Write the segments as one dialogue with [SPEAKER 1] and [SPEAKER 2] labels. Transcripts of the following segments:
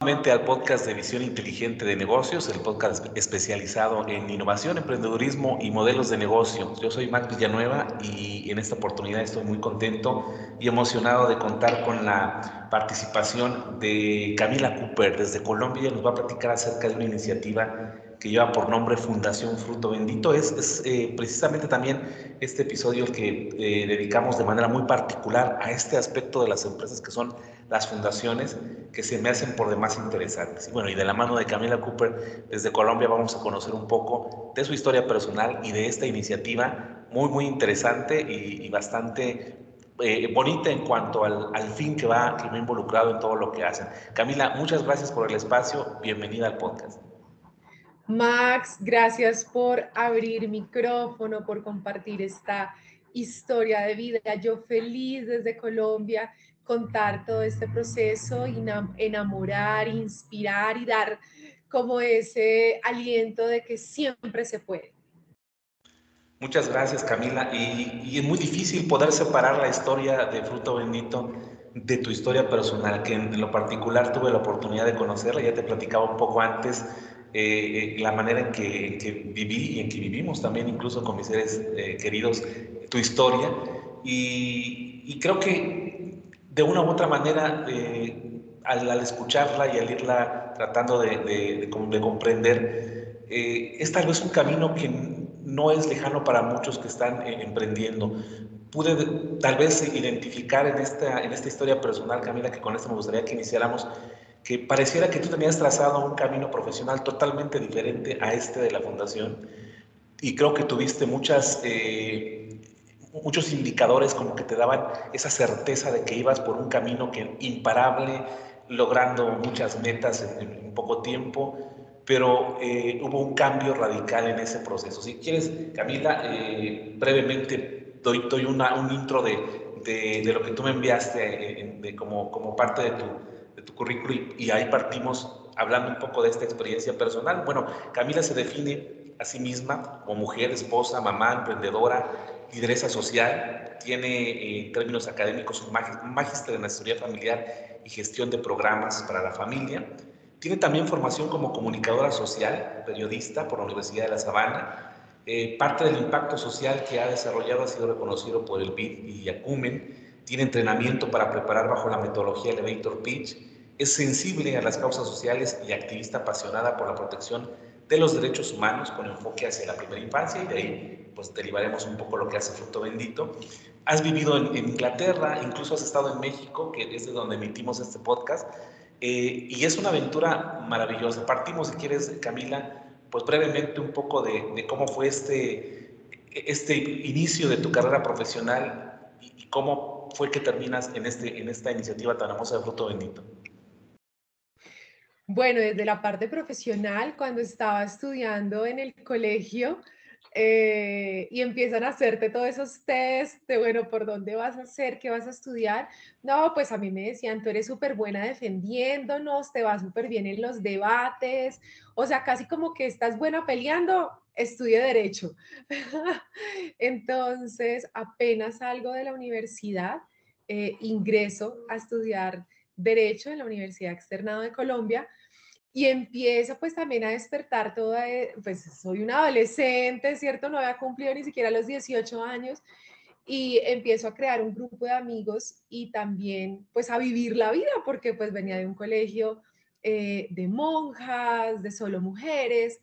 [SPEAKER 1] al podcast de Visión Inteligente de Negocios, el podcast especializado en innovación, emprendedurismo y modelos de negocio. Yo soy Max Villanueva y en esta oportunidad estoy muy contento y emocionado de contar con la participación de Camila Cooper desde Colombia. Nos va a platicar acerca de una iniciativa que lleva por nombre Fundación Fruto Bendito. Es, eh, precisamente también este episodio que eh, dedicamos de manera muy particular a este aspecto de las empresas que son las fundaciones que se me hacen por demás interesantes. Y bueno, y de la mano de Camila Cooper desde Colombia vamos a conocer un poco de su historia personal y de esta iniciativa muy, muy interesante y, bastante eh, bonita en cuanto al, al, fin que va, que va involucrado en todo lo que hacen. Camila, muchas gracias por el espacio. Bienvenida al podcast.
[SPEAKER 2] Max, gracias por abrir micrófono, por compartir esta historia de vida. Yo feliz desde Colombia contar todo este proceso, enamorar, inspirar y dar como ese aliento de que siempre se puede.
[SPEAKER 1] Muchas gracias Camila. Y, es muy difícil poder separar la historia de Fruto Bendito de tu historia personal, que en lo particular tuve la oportunidad de conocerla, ya te platicaba un poco antes, eh, eh, la manera en que, viví y en que vivimos también, incluso con mis seres eh, queridos, tu historia. Y, y creo que de una u otra manera, eh, al, escucharla y al irla tratando de, de, comprender, eh, es tal vez un camino que no es lejano para muchos que están eh, emprendiendo. Pude tal vez identificar en esta, en esta historia personal, Camila, que con esto me gustaría que iniciáramos, que pareciera que tú tenías trazado un camino profesional totalmente diferente a este de la fundación y creo que tuviste muchas muchos indicadores como que te daban esa certeza de que ibas por un camino que imparable, logrando muchas metas en, poco tiempo, pero eh, hubo un cambio radical en ese proceso. Si quieres, Camila, eh, brevemente doy, doy una, un intro de, de, de, lo que tú me enviaste de, como, como parte de tu, de tu currículum y ahí partimos hablando un poco de esta experiencia personal. Bueno, Camila se define a misma como mujer, esposa, mamá, emprendedora, lideresa social, tiene en términos académicos un magíster en asesoría familiar y gestión de programas para la familia. Tiene también formación como comunicadora social, periodista por la Universidad de La Sabana. Eh, parte del impacto social que ha desarrollado ha sido reconocido por el BID y Acumen. Tiene entrenamiento para preparar bajo la metodología Elevator Pitch. Es sensible a las causas sociales y activista apasionada por la protección de los derechos humanos con enfoque hacia la primera infancia y de ahí pues derivaremos un poco lo que hace Fruto Bendito. Has vivido en, Inglaterra, incluso has estado en México, que es de donde emitimos este podcast, eh, y es una aventura maravillosa. Partimos, si quieres, Camila, pues brevemente un poco de, cómo fue este, este inicio de tu carrera profesional y, y, cómo fue que terminas en, este, en esta iniciativa tan hermosa de Fruto Bendito.
[SPEAKER 2] Bueno, desde la parte profesional, cuando estaba estudiando en el colegio eh, y empiezan a hacerte todos esos test de, bueno, ¿por dónde vas a hacer? ¿Qué vas a estudiar? No, pues a mí me decían, tú eres súper buena defendiéndonos, te va súper bien en los debates, o sea, casi como que estás buena peleando, estudio derecho. Entonces, apenas salgo de la universidad, eh, ingreso a estudiar derecho en la Universidad Externado de Colombia y empieza pues también a despertar toda, eh, pues soy una adolescente, ¿cierto? No había cumplido ni siquiera los 18 años y empiezo a crear un grupo de amigos y también pues a vivir la vida porque pues venía de un colegio eh, de monjas, de solo mujeres,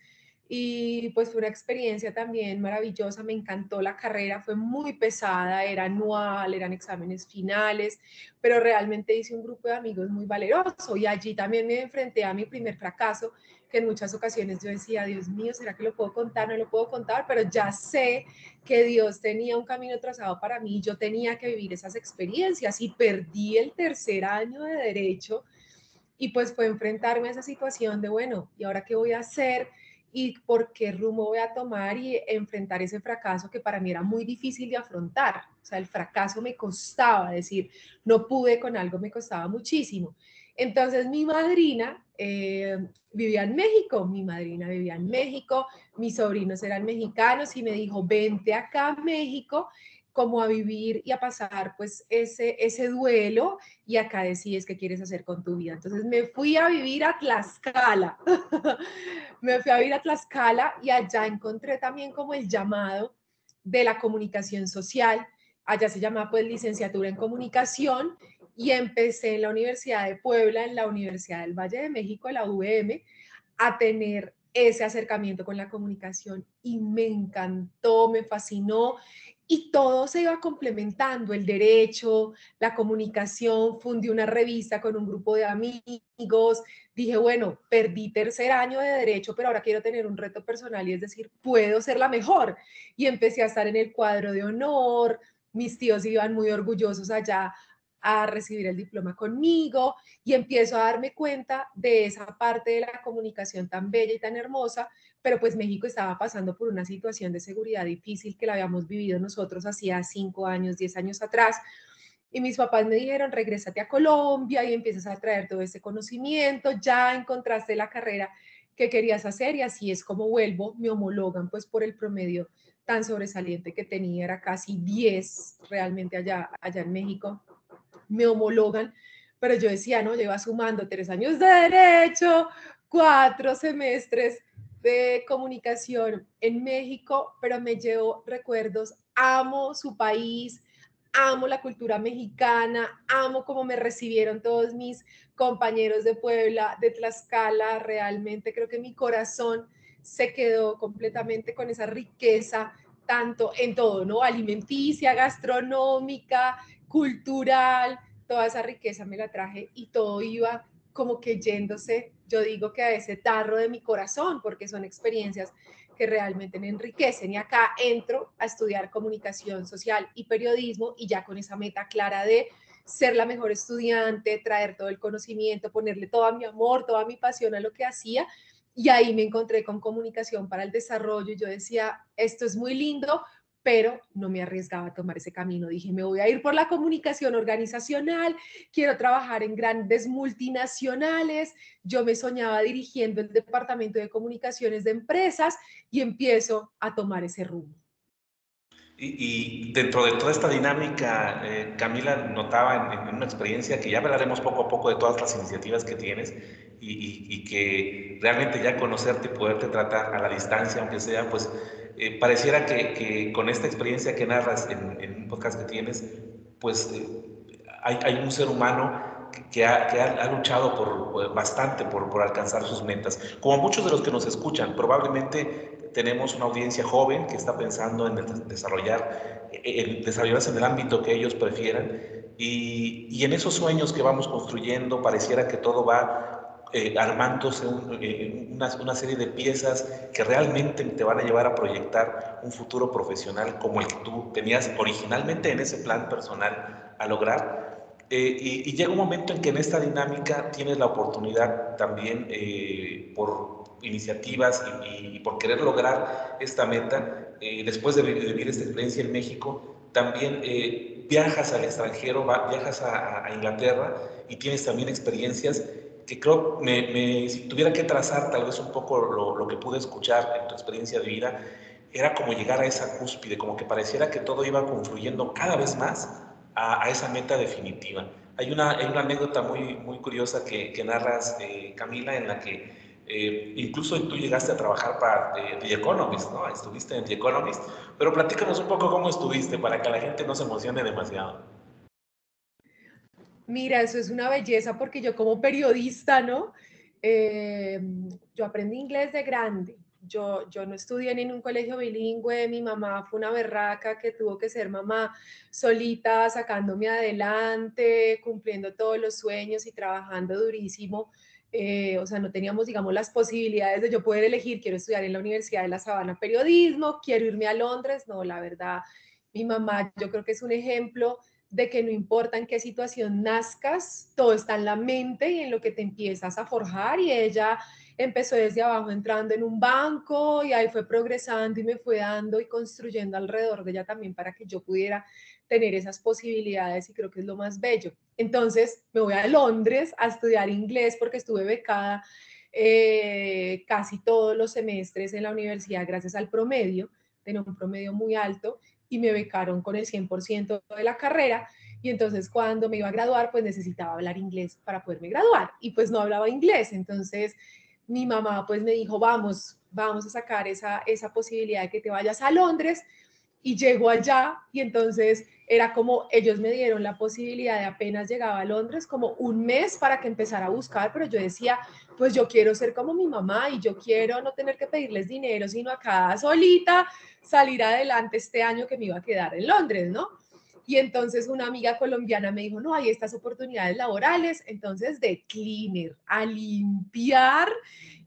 [SPEAKER 2] y pues fue una experiencia también maravillosa, me encantó la carrera, fue muy pesada, era anual, eran exámenes finales, pero realmente hice un grupo de amigos muy valeroso y allí también me enfrenté a mi primer fracaso, que en muchas ocasiones yo decía, Dios mío, ¿será que lo puedo contar? No lo puedo contar, pero ya sé que Dios tenía un camino trazado para mí, yo tenía que vivir esas experiencias y perdí el tercer año de derecho y pues fue enfrentarme a esa situación de, bueno, ¿y ahora qué voy a hacer? Y por qué rumbo voy a tomar y enfrentar ese fracaso que para mí era muy difícil de afrontar. O sea, el fracaso me costaba, decir, no pude con algo, me costaba muchísimo. Entonces mi madrina eh, vivía en México, mi madrina vivía en México, mis sobrinos eran mexicanos y me dijo, vente acá a México como a vivir y a pasar pues ese, ese duelo y acá decides qué quieres hacer con tu vida. Entonces me fui a vivir a Tlaxcala, me fui a vivir a Tlaxcala y allá encontré también como el llamado de la comunicación social, allá se llama pues licenciatura en comunicación y empecé en la Universidad de Puebla, en la Universidad del Valle de México, la UVM, a tener ese acercamiento con la comunicación y me encantó, me fascinó y todo se iba complementando, el derecho, la comunicación, fundí una revista con un grupo de amigos, dije, bueno, perdí tercer año de derecho, pero ahora quiero tener un reto personal y es decir, puedo ser la mejor. Y empecé a estar en el cuadro de honor, mis tíos iban muy orgullosos allá a recibir el diploma conmigo y empiezo a darme cuenta de esa parte de la comunicación tan bella y tan hermosa, pero pues México estaba pasando por una situación de seguridad difícil que la habíamos vivido nosotros hacía cinco años, diez años atrás. Y mis papás me dijeron, regrésate a Colombia y empiezas a traer todo ese conocimiento, ya encontraste la carrera que querías hacer y así es como vuelvo, me homologan pues por el promedio tan sobresaliente que tenía, era casi 10 realmente allá, allá en México me homologan, pero yo decía, no, lleva sumando tres años de derecho, cuatro semestres de comunicación en México, pero me llevo recuerdos, amo su país, amo la cultura mexicana, amo cómo me recibieron todos mis compañeros de Puebla, de Tlaxcala, realmente creo que mi corazón se quedó completamente con esa riqueza, tanto en todo, ¿no? Alimenticia, gastronómica, cultural, toda esa riqueza me la traje y todo iba como que yéndose, yo digo que a ese tarro de mi corazón, porque son experiencias que realmente me enriquecen. Y acá entro a estudiar comunicación social y periodismo y ya con esa meta clara de ser la mejor estudiante, traer todo el conocimiento, ponerle todo mi amor, toda mi pasión a lo que hacía. Y ahí me encontré con comunicación para el desarrollo yo decía, esto es muy lindo, pero no me arriesgaba a tomar ese camino. Dije, me voy a ir por la comunicación organizacional, quiero trabajar en grandes multinacionales. Yo me soñaba dirigiendo el departamento de comunicaciones de empresas y empiezo a tomar ese rumbo.
[SPEAKER 1] Y, dentro de toda esta dinámica, eh, Camila notaba en, una experiencia que ya hablaremos poco a poco de todas las iniciativas que tienes y, y que realmente ya conocerte y poderte tratar a la distancia, aunque sea, pues eh, pareciera que, con esta experiencia que narras en, un podcast que tienes, pues eh, hay, un ser humano que, ha, luchado por, bastante por, por, alcanzar sus metas. Como muchos de los que nos escuchan, probablemente tenemos una audiencia joven que está pensando en desarrollar, en desarrollarse en el ámbito que ellos prefieran. Y, y en esos sueños que vamos construyendo, pareciera que todo va eh, armándose eh, una, serie de piezas que realmente te van a llevar a proyectar un futuro profesional como el que tú tenías originalmente en ese plan personal a lograr. Eh, y, llega un momento en que en esta dinámica tienes la oportunidad también por iniciativas y, por querer lograr esta meta, después de vivir esta experiencia en México, también viajas al extranjero, viajas a, a Inglaterra y tienes también experiencias que creo, me, si tuviera que trazar tal vez un poco lo, lo, que pude escuchar en tu experiencia de vida, era como llegar a esa cúspide, como que pareciera que todo iba confluyendo cada vez más a, a esa meta definitiva. Hay una, hay una anécdota muy, muy curiosa que, que narras, eh, Camila, en la que eh, incluso tú llegaste a trabajar para eh, The Economist, ¿no? Estuviste en The Economist, pero platícanos un poco cómo estuviste para que la gente no se emocione demasiado.
[SPEAKER 2] Mira, eso es una belleza porque yo como periodista, ¿no? Eh, yo aprendí inglés de grande. Yo, yo no estudié en un colegio bilingüe, mi mamá fue una berraca que tuvo que ser mamá solita, sacándome adelante, cumpliendo todos los sueños y trabajando durísimo. Eh, o sea, no teníamos, digamos, las posibilidades de yo poder elegir, quiero estudiar en la Universidad de La Sabana periodismo, quiero irme a Londres. No, la verdad, mi mamá yo creo que es un ejemplo de que no importa en qué situación nazcas, todo está en la mente y en lo que te empiezas a forjar y ella empezó desde abajo entrando en un banco y ahí fue progresando y me fue dando y construyendo alrededor de ella también para que yo pudiera tener esas posibilidades y creo que es lo más bello. Entonces me voy a Londres a estudiar inglés porque estuve becada eh, casi todos los semestres en la universidad gracias al promedio, tenía un promedio muy alto y me becaron con el 100% de la carrera. Y entonces cuando me iba a graduar, pues necesitaba hablar inglés para poderme graduar. Y pues no hablaba inglés. Entonces mi mamá pues me dijo, vamos, vamos a sacar esa, esa posibilidad de que te vayas a Londres. Y llego allá y entonces era como ellos me dieron la posibilidad de apenas llegaba a Londres, como un mes para que empezara a buscar, pero yo decía, pues yo quiero ser como mi mamá y yo quiero no tener que pedirles dinero, sino acá solita salir adelante este año que me iba a quedar en Londres, ¿no? Y entonces una amiga colombiana me dijo, no, hay estas oportunidades laborales, entonces de cleaner a limpiar,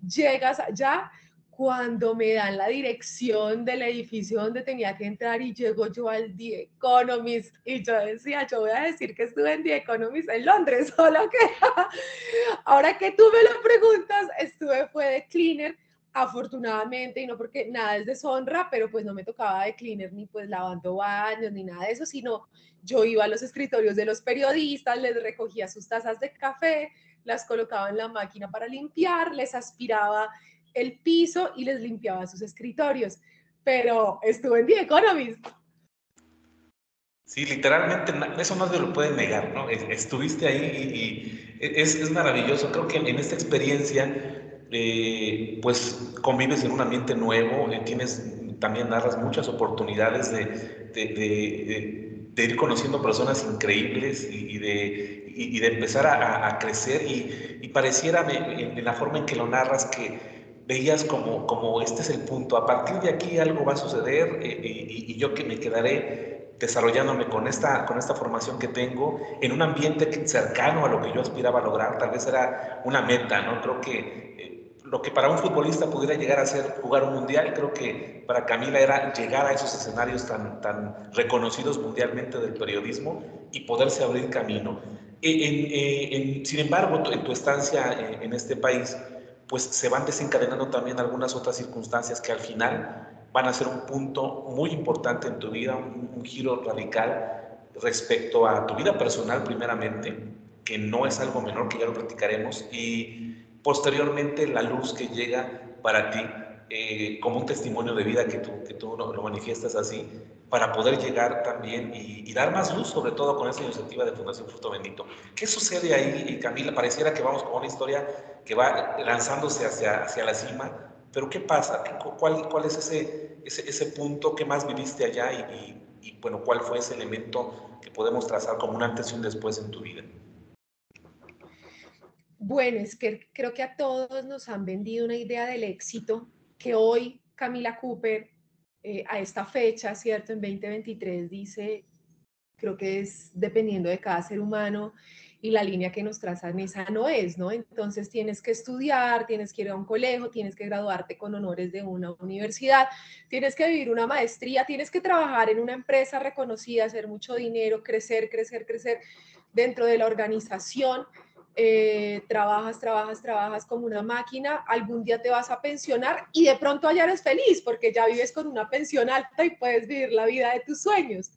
[SPEAKER 2] llegas allá cuando me dan la dirección del edificio donde tenía que entrar y llego yo al The Economist y yo decía, yo voy a decir que estuve en The Economist en Londres, solo que ahora que tú me lo preguntas, estuve fue de cleaner, afortunadamente, y no porque nada es deshonra, pero pues no me tocaba de cleaner ni pues lavando baños ni nada de eso, sino yo iba a los escritorios de los periodistas, les recogía sus tazas de café, las colocaba en la máquina para limpiar, les aspiraba el piso y les limpiaba sus escritorios. Pero estuvo en The Economist.
[SPEAKER 1] Sí, literalmente, eso no lo puede negar, ¿no? Estuviste ahí y, es, maravilloso. Creo que en esta experiencia, eh, pues convives en un ambiente nuevo, eh, tienes, también narras muchas oportunidades de, de, ir conociendo personas increíbles y, de, y de empezar a, crecer y, pareciera en, la forma en que lo narras que veías como, como este es el punto, a partir de aquí algo va a suceder eh, y, yo que me quedaré desarrollándome con esta, con esta formación que tengo en un ambiente cercano a lo que yo aspiraba a lograr, tal vez era una meta, ¿no? Creo que lo que para un futbolista pudiera llegar a ser jugar un mundial, creo que para Camila era llegar a esos escenarios tan, tan reconocidos mundialmente del periodismo y poderse abrir camino. Eh, sin embargo, en tu estancia en este país, pues se van desencadenando también algunas otras circunstancias que al final van a ser un punto muy importante en tu vida, un, giro radical respecto a tu vida personal primeramente, que no es algo menor, que ya lo platicaremos, y posteriormente la luz que llega para ti eh, como un testimonio de vida que tú, que tú lo, manifiestas así, para poder llegar también y, dar más luz, sobre todo con esta iniciativa de Fundación Fruto Bendito. ¿Qué sucede ahí, Camila? Pareciera que vamos con una historia que va lanzándose hacia, hacia la cima, pero ¿qué pasa? ¿Cuál, cuál es ese, ese, ese punto que más viviste allá y, y, bueno, cuál fue ese elemento que podemos trazar como un antes y un después en tu vida?
[SPEAKER 2] Bueno, es que creo que a todos nos han vendido una idea del éxito que hoy Camila Cooper, eh, a esta fecha, ¿cierto? En 2023 dice, creo que es dependiendo de cada ser humano y la línea que nos trazan esa no es, ¿no? Entonces tienes que estudiar, tienes que ir a un colegio, tienes que graduarte con honores de una universidad, tienes que vivir una maestría, tienes que trabajar en una empresa reconocida, hacer mucho dinero, crecer, crecer, crecer dentro de la organización eh, trabajas, trabajas, trabajas como una máquina, algún día te vas a pensionar y de pronto allá eres feliz porque ya vives con una pensión alta y puedes vivir la vida de tus sueños.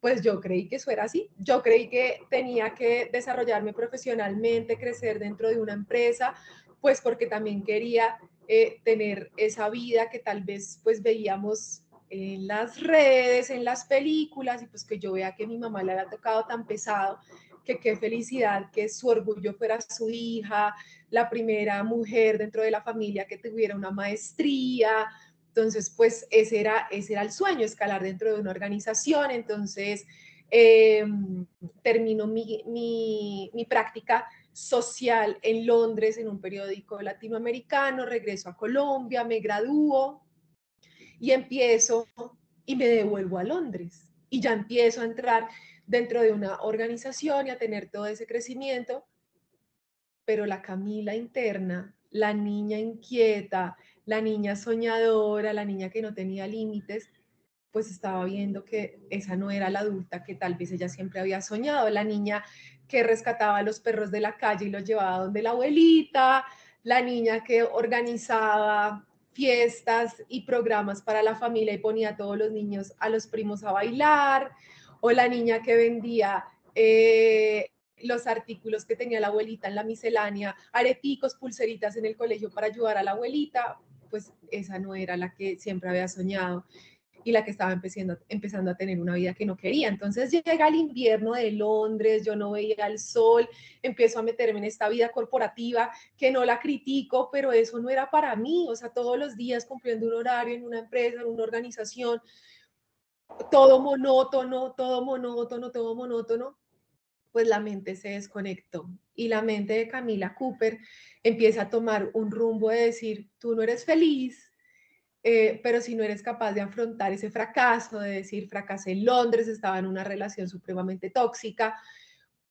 [SPEAKER 2] Pues yo creí que eso era así. Yo creí que tenía que desarrollarme profesionalmente, crecer dentro de una empresa, pues porque también quería eh, tener esa vida que tal vez pues veíamos en las redes, en las películas y pues que yo vea que mi mamá le había tocado tan pesado que qué felicidad que su orgullo fuera su hija, la primera mujer dentro de la familia que tuviera una maestría. Entonces, pues ese era, ese era el sueño, escalar dentro de una organización. Entonces, eh, termino mi, mi, mi práctica social en Londres, en un periódico latinoamericano, regreso a Colombia, me gradúo y empiezo y me devuelvo a Londres. Y ya empiezo a entrar dentro de una organización y a tener todo ese crecimiento, pero la Camila interna, la niña inquieta, la niña soñadora, la niña que no tenía límites, pues estaba viendo que esa no era la adulta que tal vez ella siempre había soñado, la niña que rescataba a los perros de la calle y los llevaba donde la abuelita, la niña que organizaba fiestas y programas para la familia y ponía a todos los niños, a los primos a bailar, o la niña que vendía eh, los artículos que tenía la abuelita en la miscelánea, areticos, pulseritas en el colegio para ayudar a la abuelita, pues esa no era la que siempre había soñado. y la que estaba empezando, empezando a tener una vida que no quería. Entonces llega el invierno de Londres, yo no veía el sol, empiezo a meterme en esta vida corporativa que no la critico, pero eso no era para mí, o sea, todos los días cumpliendo un horario en una empresa, en una organización, todo monótono, todo monótono, todo monótono, pues la mente se desconectó y la mente de Camila Cooper empieza a tomar un rumbo de decir, tú no eres feliz, eh, pero si no eres capaz de afrontar ese fracaso, de decir, fracasé en Londres, estaba en una relación supremamente tóxica,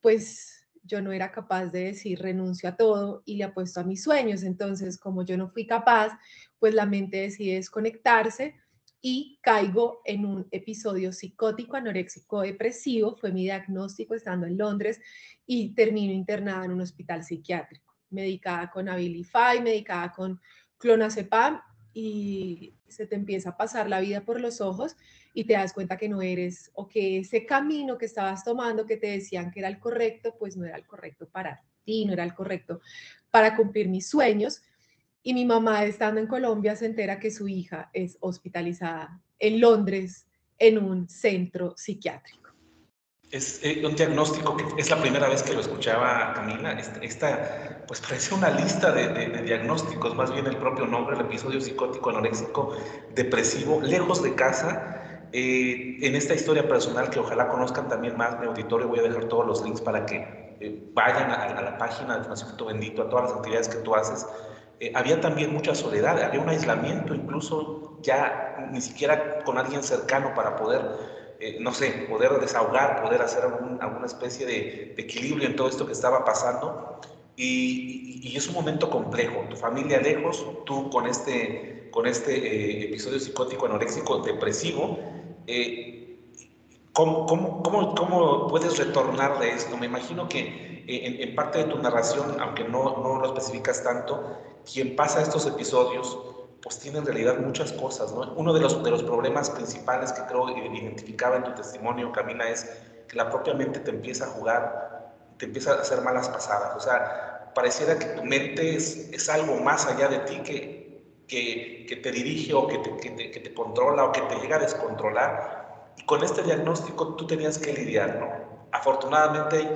[SPEAKER 2] pues yo no era capaz de decir renuncio a todo y le apuesto a mis sueños. Entonces, como yo no fui capaz, pues la mente decide desconectarse y caigo en un episodio psicótico, anoréxico, depresivo. Fue mi diagnóstico estando en Londres y termino internada en un hospital psiquiátrico, medicada con Abilify, medicada con clonazepam y se te empieza a pasar la vida por los ojos y te das cuenta que no eres o que ese camino que estabas tomando que te decían que era el correcto, pues no era el correcto para ti, no era el correcto para cumplir mis sueños. Y mi mamá estando en Colombia se entera que su hija es hospitalizada en Londres en un centro psiquiátrico.
[SPEAKER 1] Es eh, un diagnóstico que es la primera vez que lo escuchaba Camila. Esta, pues parece una lista de, diagnósticos, más bien el propio nombre, el episodio psicótico, anoréxico, depresivo, lejos de casa. Eh, en esta historia personal que ojalá conozcan también más, mi auditorio, voy a dejar todos los links para que eh, vayan a, la página de Francisco Bendito, a todas las actividades que tú haces. Había también mucha soledad, había un aislamiento, incluso ya ni siquiera con alguien cercano para poder eh, no sé, poder desahogar, poder hacer alguna especie de, equilibrio en todo esto que estaba pasando. Y, es un momento complejo, tu familia lejos, tú con este, con este eh, episodio psicótico, anoréxico, depresivo, eh, ¿cómo, cómo, cómo, puedes retornar de esto? Me imagino que en, parte de tu narración, aunque no, no lo especificas tanto, quien pasa estos episodios pues tiene en realidad muchas cosas, ¿no? Uno de los, de los problemas principales que creo identificaba en tu testimonio, Camila, es que la propia mente te empieza a jugar, te empieza a hacer malas pasadas, o sea, pareciera que tu mente es, es algo más allá de ti que, que, que te dirige o que te, que te, que, te, controla o que te llega a descontrolar. Y con este diagnóstico tú tenías que lidiar, ¿no? Afortunadamente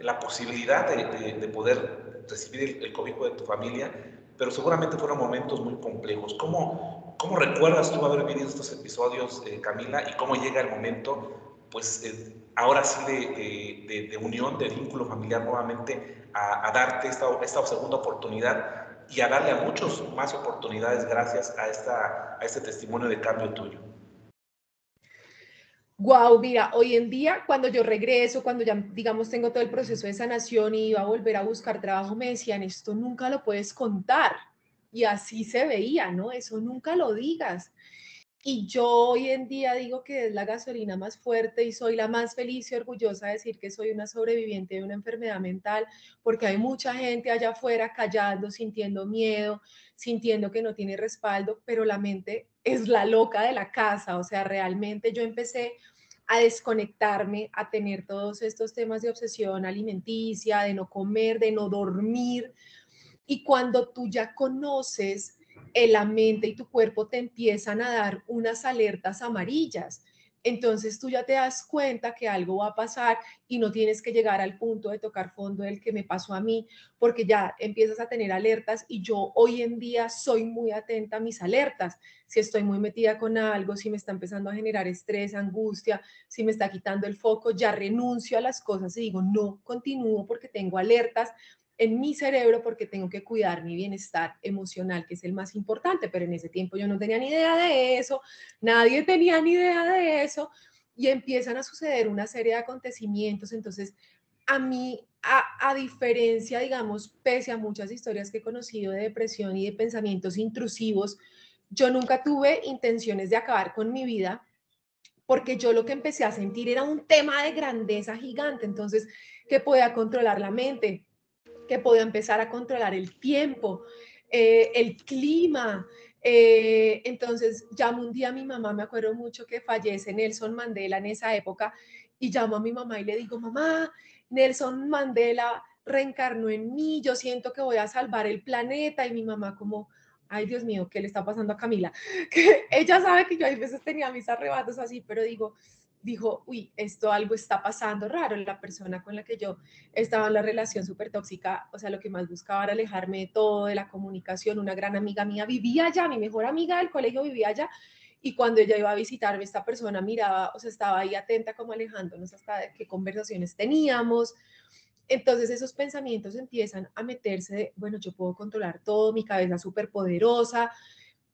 [SPEAKER 1] la posibilidad de, de, poder recibir el, el cobijo de tu familia pero seguramente fueron momentos muy complejos. ¿Cómo, cómo recuerdas tú haber vivido estos episodios, eh, Camila, y cómo llega el momento, pues eh, ahora sí, de, de, unión, de vínculo familiar nuevamente, a, a darte esta, esta, segunda oportunidad y a darle a muchos más oportunidades gracias a, esta, a este testimonio de cambio tuyo?
[SPEAKER 2] Wow, mira, hoy en día cuando yo regreso, cuando ya digamos tengo todo el proceso de sanación y iba a volver a buscar trabajo, me decían, esto nunca lo puedes contar. Y así se veía, ¿no? Eso nunca lo digas. Y yo hoy en día digo que es la gasolina más fuerte y soy la más feliz y orgullosa de decir que soy una sobreviviente de una enfermedad mental, porque hay mucha gente allá afuera callando, sintiendo miedo, sintiendo que no tiene respaldo, pero la mente es la loca de la casa. O sea, realmente yo empecé a desconectarme, a tener todos estos temas de obsesión alimenticia, de no comer, de no dormir. Y cuando tú ya conoces eh, la mente y tu cuerpo te empiezan a dar unas alertas amarillas entonces tú ya te das cuenta que algo va a pasar y no tienes que llegar al punto de tocar fondo del que me pasó a mí, porque ya empiezas a tener alertas y yo hoy en día soy muy atenta a mis alertas. Si estoy muy metida con algo, si me está empezando a generar estrés, angustia, si me está quitando el foco, ya renuncio a las cosas y digo, no, continúo porque tengo alertas en mi cerebro porque tengo que cuidar mi bienestar emocional, que es el más importante, pero en ese tiempo yo no tenía ni idea de eso, nadie tenía ni idea de eso, y empiezan a suceder una serie de acontecimientos, entonces a mí, a, a, diferencia, digamos, pese a muchas historias que he conocido de depresión y de pensamientos intrusivos, yo nunca tuve intenciones de acabar con mi vida, porque yo lo que empecé a sentir era un tema de grandeza gigante, entonces, que podía controlar la mente, que podía empezar a controlar el tiempo, eh, el clima. Eh, entonces llamo un día a mi mamá, me acuerdo mucho que fallece Nelson Mandela en esa época, y llamo a mi mamá y le digo, mamá, Nelson Mandela reencarnó en mí, yo siento que voy a salvar el planeta, y mi mamá como, ay Dios mío, ¿qué le está pasando a Camila? Que ella sabe que yo a veces tenía mis arrebatos así, pero digo, dijo, uy, esto algo está pasando raro. La persona con la que yo estaba en la relación súper tóxica, o sea, lo que más buscaba era alejarme de todo, de la comunicación. Una gran amiga mía vivía allá, mi mejor amiga del colegio vivía allá. Y cuando ella iba a visitarme, esta persona miraba, o sea, estaba ahí atenta como alejándonos hasta de qué conversaciones teníamos. Entonces esos pensamientos empiezan a meterse bueno, yo puedo controlar todo, mi cabeza súper poderosa,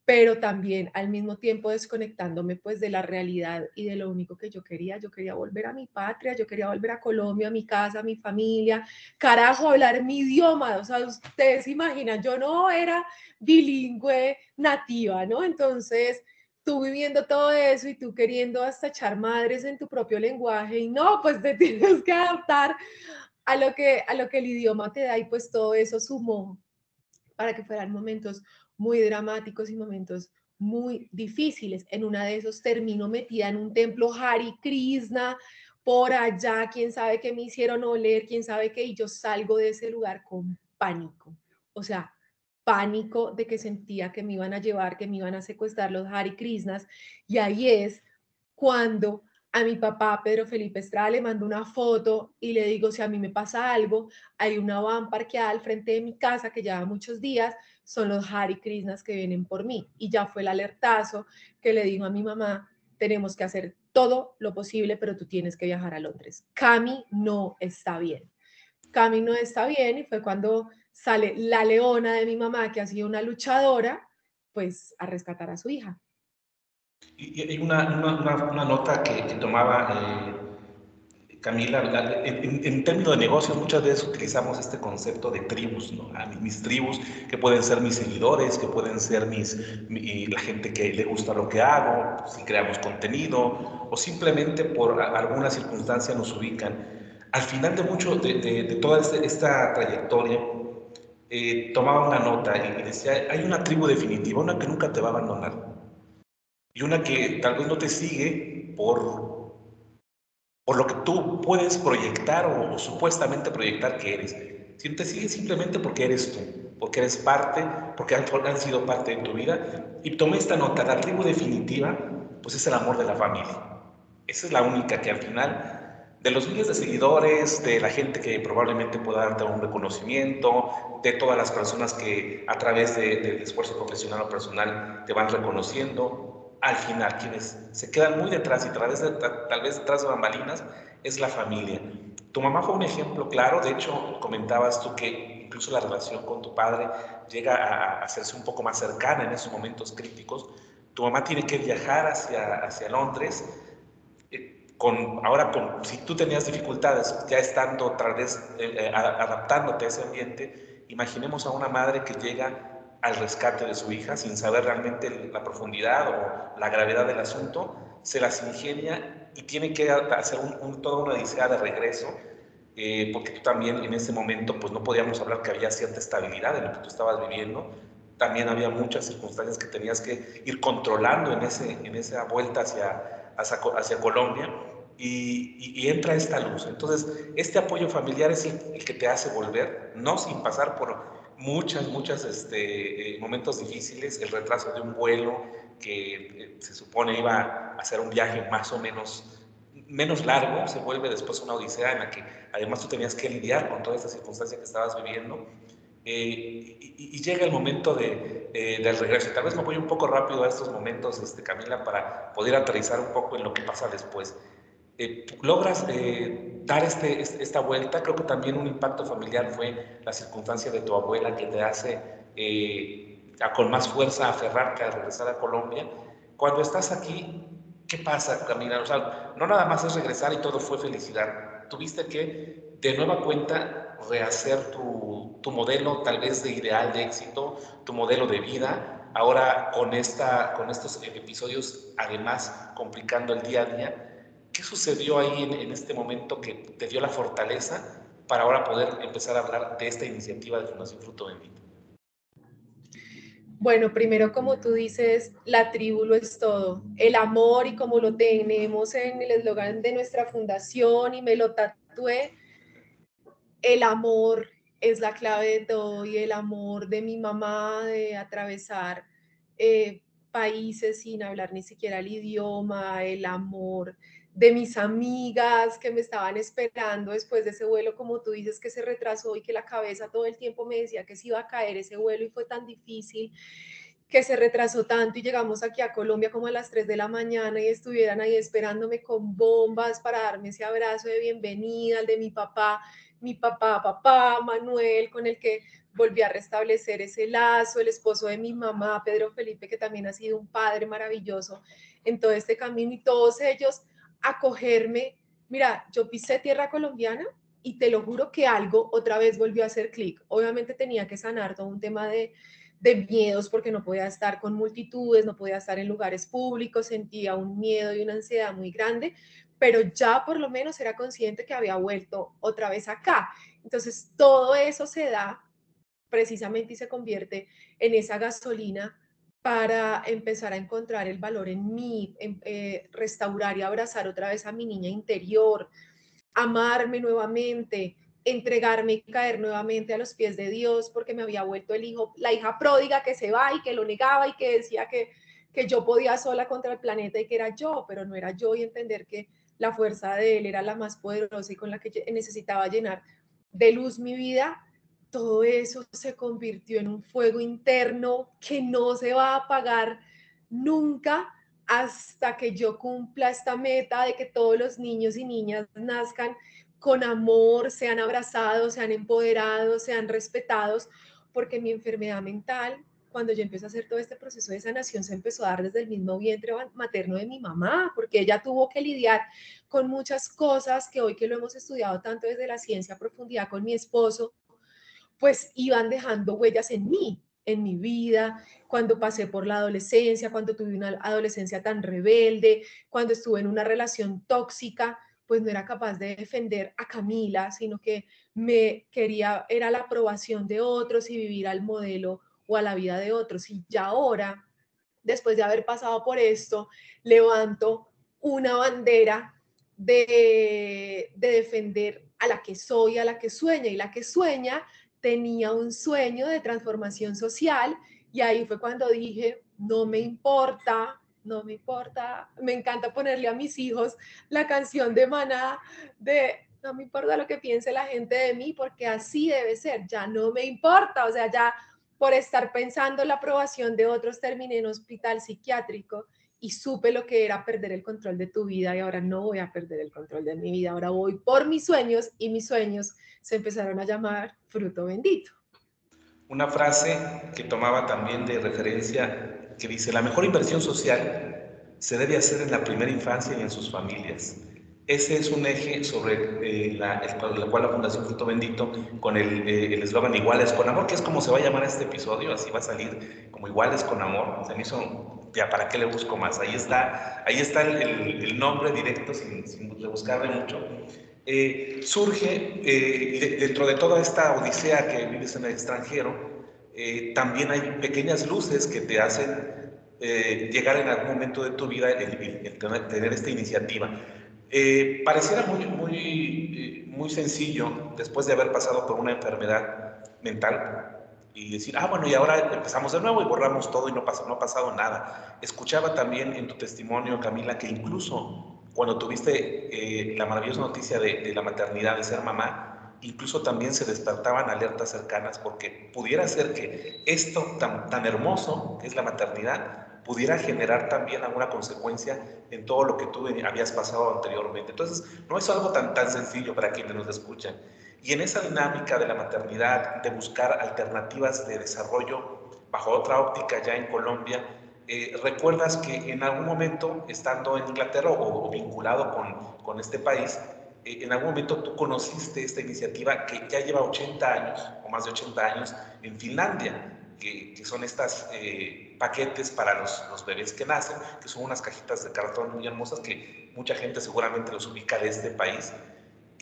[SPEAKER 2] pero también al mismo tiempo desconectándome pues de la realidad y de lo único que yo quería. Yo quería volver a mi patria, yo quería volver a Colombia, a mi casa, a mi familia, carajo, hablar mi idioma. O sea, ustedes imaginan, yo no era bilingüe nativa, ¿no? Entonces, tú viviendo todo eso y tú queriendo hasta echar madres en tu propio lenguaje y no, pues te tienes que adaptar a lo que, a lo que el idioma te da y pues todo eso sumó para que fueran momentos muy dramáticos y momentos muy difíciles. En una de esos termino metida en un templo Hari Krishna, por allá, quién sabe qué me hicieron oler, quién sabe qué, y yo salgo de ese lugar con pánico. O sea, pánico de que sentía que me iban a llevar, que me iban a secuestrar los Hari Krishnas. Y ahí es cuando a mi papá, Pedro Felipe Estrada, le mando una foto y le digo, si a mí me pasa algo, hay una van parqueada al frente de mi casa que lleva muchos días, son los Hari Krishnas que vienen por mí. Y ya fue el alertazo que le digo a mi mamá, tenemos que hacer todo lo posible, pero tú tienes que viajar a Londres. Cami no está bien. Cami no está bien y fue cuando sale la leona de mi mamá, que ha sido una luchadora, pues a rescatar a su hija.
[SPEAKER 1] Y hay una, una, nota que, tomaba eh, Camila, en, términos de negocios muchas veces utilizamos este concepto de tribus, ¿no? A mis, tribus, que pueden ser mis seguidores, que pueden ser mis, la gente que le gusta lo que hago, si creamos contenido, o simplemente por alguna circunstancia nos ubican. Al final de mucho, de, de, toda este, esta trayectoria, eh, tomaba una nota y decía, hay una tribu definitiva, una que nunca te va a abandonar y una que tal vez no te sigue por, por lo que tú puedes proyectar o, supuestamente proyectar que eres. Si te sigue simplemente porque eres tú, porque eres parte, porque han, han sido parte de tu vida. Y tomé esta nota, la tribu definitiva, pues es el amor de la familia. Esa es la única que al final de los miles de seguidores, de la gente que probablemente pueda darte un reconocimiento, de todas las personas que a través del esfuerzo profesional o personal te van reconociendo, al final, quienes se quedan muy detrás y tal vez, tal vez detrás de bambalinas, es la familia. Tu mamá fue un ejemplo claro, de hecho comentabas tú que incluso la relación con tu padre llega a hacerse un poco más cercana en esos momentos críticos. Tu mamá tiene que viajar hacia, hacia Londres, eh, con, ahora con, si tú tenías dificultades ya estando tal vez eh, eh, adaptándote a ese ambiente, imaginemos a una madre que llega al rescate de su hija sin saber realmente la profundidad o la gravedad del asunto, se las ingenia y tiene que hacer un, toda una odisea de regreso, eh, porque tú también en ese momento pues no podíamos hablar que había cierta estabilidad en lo que tú estabas viviendo, también había muchas circunstancias que tenías que ir controlando en, ese, en esa vuelta hacia, hacia, Colombia. Y, entra esta luz. Entonces, este apoyo familiar es el que te hace volver, no sin pasar por muchas, muchas este, eh, momentos difíciles, el retraso de un vuelo que eh, se supone iba a hacer un viaje más o menos menos largo, se vuelve después una odisea en la que además tú tenías que lidiar con toda esta circunstancia que estabas viviendo. Eh, y, llega el momento de, del regreso. Tal vez me voy un poco rápido a estos momentos, este, Camila, para poder aterrizar un poco en lo que pasa después. Eh, logras eh, dar este, esta vuelta. Creo que también un impacto familiar fue la circunstancia de tu abuela que te hace eh, con más fuerza aferrarte a regresar a Colombia. Cuando estás aquí, ¿qué pasa, Camila? O sea, no nada más es regresar y todo fue felicidad. Tuviste que, de nueva cuenta, rehacer tu, tu modelo tal vez de ideal de éxito, tu modelo de vida, ahora con, esta, con estos episodios, además complicando el día a día ¿Qué sucedió ahí en, este momento que te dio la fortaleza para ahora poder empezar a hablar de esta iniciativa de Fundación Fruto Bendito?
[SPEAKER 2] Bueno, primero, como tú dices, la tribu lo es todo. El amor y como lo tenemos en el eslogan de nuestra fundación y me lo tatué, el amor es la clave de todo y el amor de mi mamá de atravesar eh, países sin hablar ni siquiera el idioma, el amor de mis amigas que me estaban esperando después de ese vuelo, como tú dices, que se retrasó y que la cabeza todo el tiempo me decía que se iba a caer ese vuelo y fue tan difícil que se retrasó tanto y llegamos aquí a Colombia como a las 3 de la mañana y estuvieran ahí esperándome con bombas para darme ese abrazo de bienvenida, al de mi papá, mi papá, papá, Manuel, con el que volví a restablecer ese lazo, el esposo de mi mamá, Pedro Felipe, que también ha sido un padre maravilloso en todo este camino y todos ellos acogerme. Mira, yo pisé tierra colombiana y te lo juro que algo otra vez volvió a hacer clic. Obviamente tenía que sanar todo un tema de, de miedos porque no podía estar con multitudes, no podía estar en lugares públicos, sentía un miedo y una ansiedad muy grande, pero ya por lo menos era consciente que había vuelto otra vez acá. Entonces, todo eso se da precisamente y se convierte en esa gasolina para empezar a encontrar el valor en mí, eh, restaurar y abrazar otra vez a mi niña interior, amarme nuevamente, entregarme y caer nuevamente a los pies de Dios porque me había vuelto el hijo, la hija pródiga que se va y que lo negaba y que decía que, que yo podía sola contra el planeta y que era yo, pero no era yo y entender que la fuerza de Él era la más poderosa y con la que necesitaba llenar de luz mi vida todo eso se convirtió en un fuego interno que no se va a apagar nunca hasta que yo cumpla esta meta de que todos los niños y niñas nazcan con amor, sean abrazados, sean empoderados, sean respetados, porque mi enfermedad mental, cuando yo empecé a hacer todo este proceso de sanación, se empezó a dar desde el mismo vientre materno de mi mamá, porque ella tuvo que lidiar con muchas cosas que hoy que lo hemos estudiado tanto desde la ciencia a profundidad con mi esposo, pues iban dejando huellas en mí, en mi vida, cuando pasé por la adolescencia, cuando tuve una adolescencia tan rebelde, cuando estuve en una relación tóxica, pues no era capaz de defender a Camila, sino que me quería, era la aprobación de otros y vivir al modelo o a la vida de otros. Y ya ahora, después de haber pasado por esto, levanto una bandera de, de defender a la que soy, a la que sueña, y la que sueña tenía un sueño de transformación social y ahí fue cuando dije, no me importa, no me importa, me encanta ponerle a mis hijos la canción de Maná de no me importa lo que piense la gente de mí porque así debe ser, ya no me importa, o sea, ya por estar pensando la aprobación de otros terminé en hospital psiquiátrico y supe lo que era perder el control de tu vida y ahora no voy a perder el control de mi vida, ahora voy por mis sueños y mis sueños se empezaron a llamar fruto bendito.
[SPEAKER 1] Una frase que tomaba también de referencia que dice, la mejor inversión social se debe hacer en la primera infancia y en sus familias. Ese es un eje sobre eh, la, el, cual la Fundación Fruto Bendito, con eh, el eslogan Iguales con Amor, que es como se va a llamar este episodio, así va a salir como Iguales con Amor. Se me hizo, ya, ¿para qué le busco más? Ahí está, ahí está el, el nombre directo, sin, sin buscarle mucho. Eh, surge eh, dentro de toda esta odisea que vives en el extranjero, eh, también hay pequeñas luces que te hacen llegar en algún momento de tu vida el, tener esta iniciativa. pareciera muy, muy, muy sencillo después de haber pasado por una enfermedad mental y decir, ah, bueno, y ahora empezamos de nuevo y borramos todo y no, pasó, no ha pasado nada. Escuchaba también en tu testimonio, Camila, que incluso cuando tuviste eh, la maravillosa noticia de, la maternidad, de ser mamá, incluso también se despertaban alertas cercanas porque pudiera ser que esto tan, tan hermoso que es la maternidad pudiera generar también alguna consecuencia en todo lo que tú habías pasado anteriormente. Entonces, no es algo tan, tan sencillo para quienes nos escuchan. Y en esa dinámica de la maternidad, de buscar alternativas de desarrollo bajo otra óptica ya en Colombia, eh, recuerdas que en algún momento, estando en Inglaterra o, vinculado con, con, este país, eh, en algún momento tú conociste esta iniciativa que ya lleva 80 años o más de 80 años en Finlandia, que, que son estos eh, paquetes para los, los, bebés que nacen, que son unas cajitas de cartón muy hermosas que mucha gente seguramente los ubica de este país.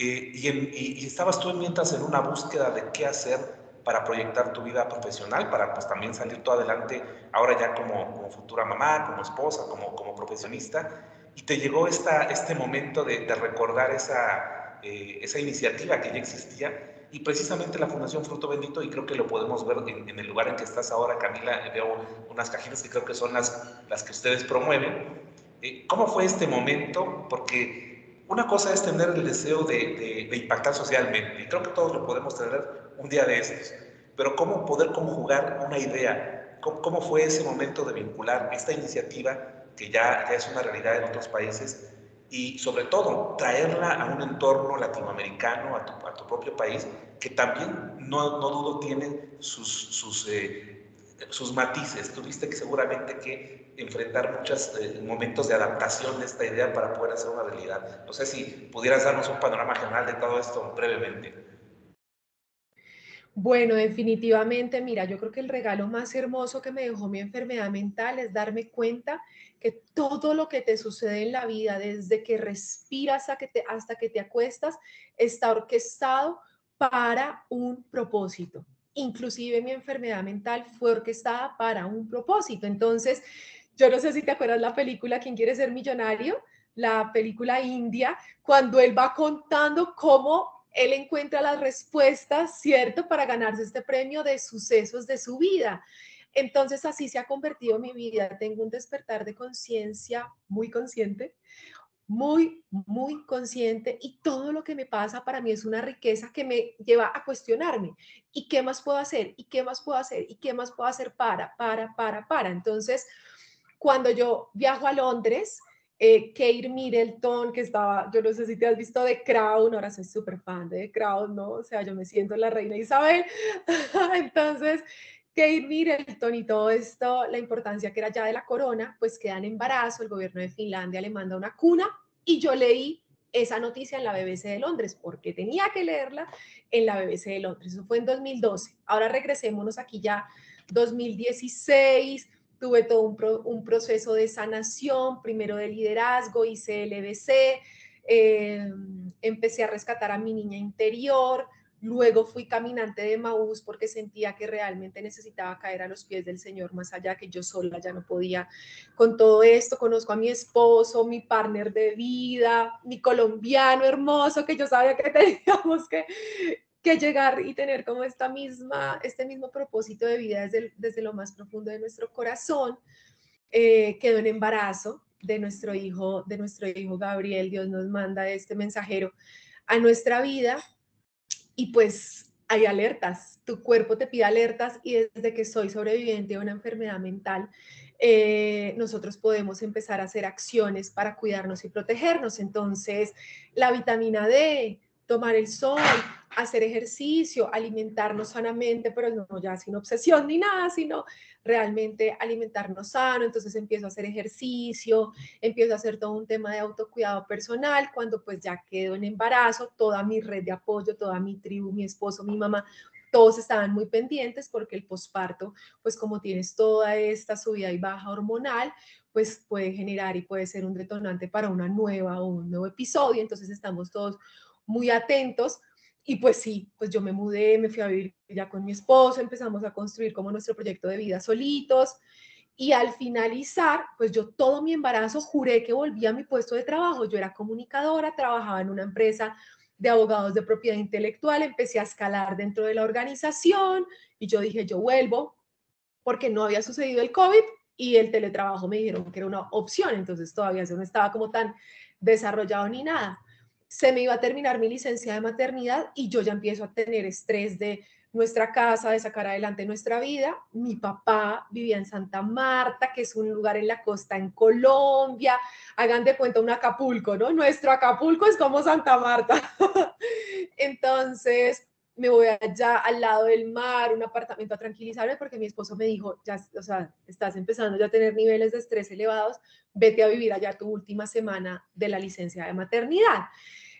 [SPEAKER 1] Y, y, y estabas tú mientras en una búsqueda de qué hacer para proyectar tu vida profesional, para pues también salir tú adelante ahora ya como, futura mamá, como esposa, como, como profesionista, y te llegó esta, este momento de, recordar esa, eh, esa iniciativa que ya existía Y precisamente la Fundación Fruto Bendito, y creo que lo podemos ver en, el lugar en que estás ahora, Camila, veo unas cajitas que creo que son las, las que ustedes promueven. Eh, ¿Cómo fue este momento? Porque una cosa es tener el deseo de, impactar socialmente, y creo que todos lo podemos tener un día de estos, pero ¿cómo poder conjugar una idea? ¿Cómo, cómo fue ese momento de vincular esta iniciativa, que ya, ya es una realidad en otros países, y sobre todo traerla a un entorno latinoamericano, a tu, a tu propio país, que también, no, no dudo, tiene sus, sus, eh, sus matices. Tuviste que seguramente que enfrentar muchos eh, momentos de adaptación de esta idea para poder hacer una realidad. No sé si pudieras darnos un panorama general de todo esto brevemente.
[SPEAKER 2] Bueno, definitivamente, mira, yo creo que el regalo más hermoso que me dejó mi enfermedad mental es darme cuenta que todo lo que te sucede en la vida, desde que respiras que te, hasta que te acuestas, está orquestado para un propósito. Inclusive mi enfermedad mental fue orquestada para un propósito. Entonces, yo no sé si te acuerdas la película ¿Quién quiere ser millonario? La película india, cuando él va contando cómo él encuentra las respuestas, ¿cierto?, para ganarse este premio de sucesos de su vida. Entonces así se ha convertido mi vida. Tengo un despertar de conciencia muy consciente, muy, muy consciente y todo lo que me pasa para mí es una riqueza que me lleva a cuestionarme. ¿Y qué más puedo hacer? ¿Y qué más puedo hacer? ¿Y qué más puedo hacer para, para, para, para? Entonces, cuando yo viajo a Londres, eh, Kate Middleton, que estaba, yo no sé si te has visto de Crown, ahora soy súper fan de Crown, ¿no? O sea, yo me siento la reina Isabel. Entonces, Kate Middleton y todo esto, la importancia que era ya de la corona, pues queda en embarazo, el gobierno de Finlandia le manda una cuna y yo leí esa noticia en la BBC de Londres, porque tenía que leerla en la BBC de Londres. Eso fue en 2012. Ahora regresémonos aquí ya 2016 tuve todo un, proceso de sanación, primero de liderazgo, hice LBC, eh, empecé a rescatar a mi niña interior, luego fui caminante de Maús porque sentía que realmente necesitaba caer a los pies del Señor más allá que yo sola ya no podía con todo esto. Conozco a mi esposo, mi partner de vida, mi colombiano hermoso que yo sabía que teníamos que, que llegar y tener como esta misma, este mismo propósito de vida desde, desde lo más profundo de nuestro corazón, eh, quedó en embarazo de nuestro hijo, de nuestro hijo Gabriel. Dios nos manda este mensajero a nuestra vida y pues hay alertas. Tu cuerpo te pide alertas y desde que soy sobreviviente de una enfermedad mental, eh, nosotros podemos empezar a hacer acciones para cuidarnos y protegernos. Entonces, la vitamina D, tomar el sol, hacer ejercicio, alimentarnos sanamente, pero no ya sin obsesión ni nada, sino realmente alimentarnos sano. Entonces empiezo a hacer ejercicio, empiezo a hacer todo un tema de autocuidado personal. Cuando pues ya quedo en embarazo, toda mi red de apoyo, toda mi tribu, mi esposo, mi mamá, todos estaban muy pendientes porque el posparto, pues como tienes toda esta subida y baja hormonal, pues puede generar y puede ser un detonante para una nueva o un nuevo episodio. Entonces estamos todos muy atentos. Y pues sí, pues yo me mudé, me fui a vivir ya con mi esposo, empezamos a construir como nuestro proyecto de vida solitos. Y al finalizar, pues yo todo mi embarazo juré que volvía a mi puesto de trabajo. Yo era comunicadora, trabajaba en una empresa de abogados de propiedad intelectual, empecé a escalar dentro de la organización y yo dije, yo vuelvo porque no había sucedido el COVID y el teletrabajo me dijeron que era una opción, entonces todavía no estaba como tan desarrollado ni nada se me iba a terminar mi licencia de maternidad y yo ya empiezo a tener estrés de nuestra casa, de sacar adelante nuestra vida. Mi papá vivía en Santa Marta, que es un lugar en la costa en Colombia. Hagan de cuenta un Acapulco, ¿no? Nuestro Acapulco es como Santa Marta. Entonces, me voy allá al lado del mar, un apartamento a tranquilizarme, porque mi esposo me dijo, ya, o sea, estás empezando ya a tener niveles de estrés elevados, vete a vivir allá tu última semana de la licencia de maternidad.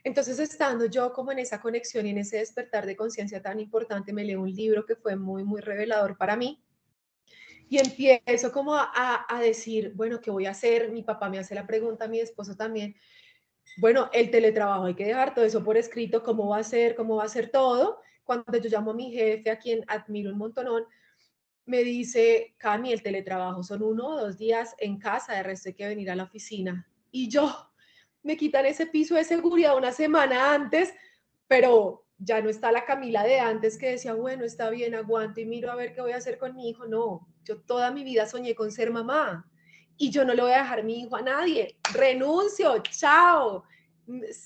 [SPEAKER 2] Entonces, estando yo como en esa conexión y en ese despertar de conciencia tan importante, me leo un libro que fue muy, muy revelador para mí. Y empiezo como a, a decir, bueno, ¿qué voy a hacer? Mi papá me hace la pregunta, mi esposo también. Bueno, el teletrabajo, hay que dejar todo eso por escrito, cómo va a ser, cómo va a ser todo. Cuando yo llamo a mi jefe, a quien admiro un montonón, me dice, Cami, el teletrabajo son uno o dos días en casa, de resto hay que venir a la oficina. Y yo, me quitan ese piso de seguridad una semana antes, pero ya no está la Camila de antes que decía, bueno, está bien, aguanto y miro a ver qué voy a hacer con mi hijo. No, yo toda mi vida soñé con ser mamá y yo no le voy a dejar mi hijo a nadie. Renuncio, chao.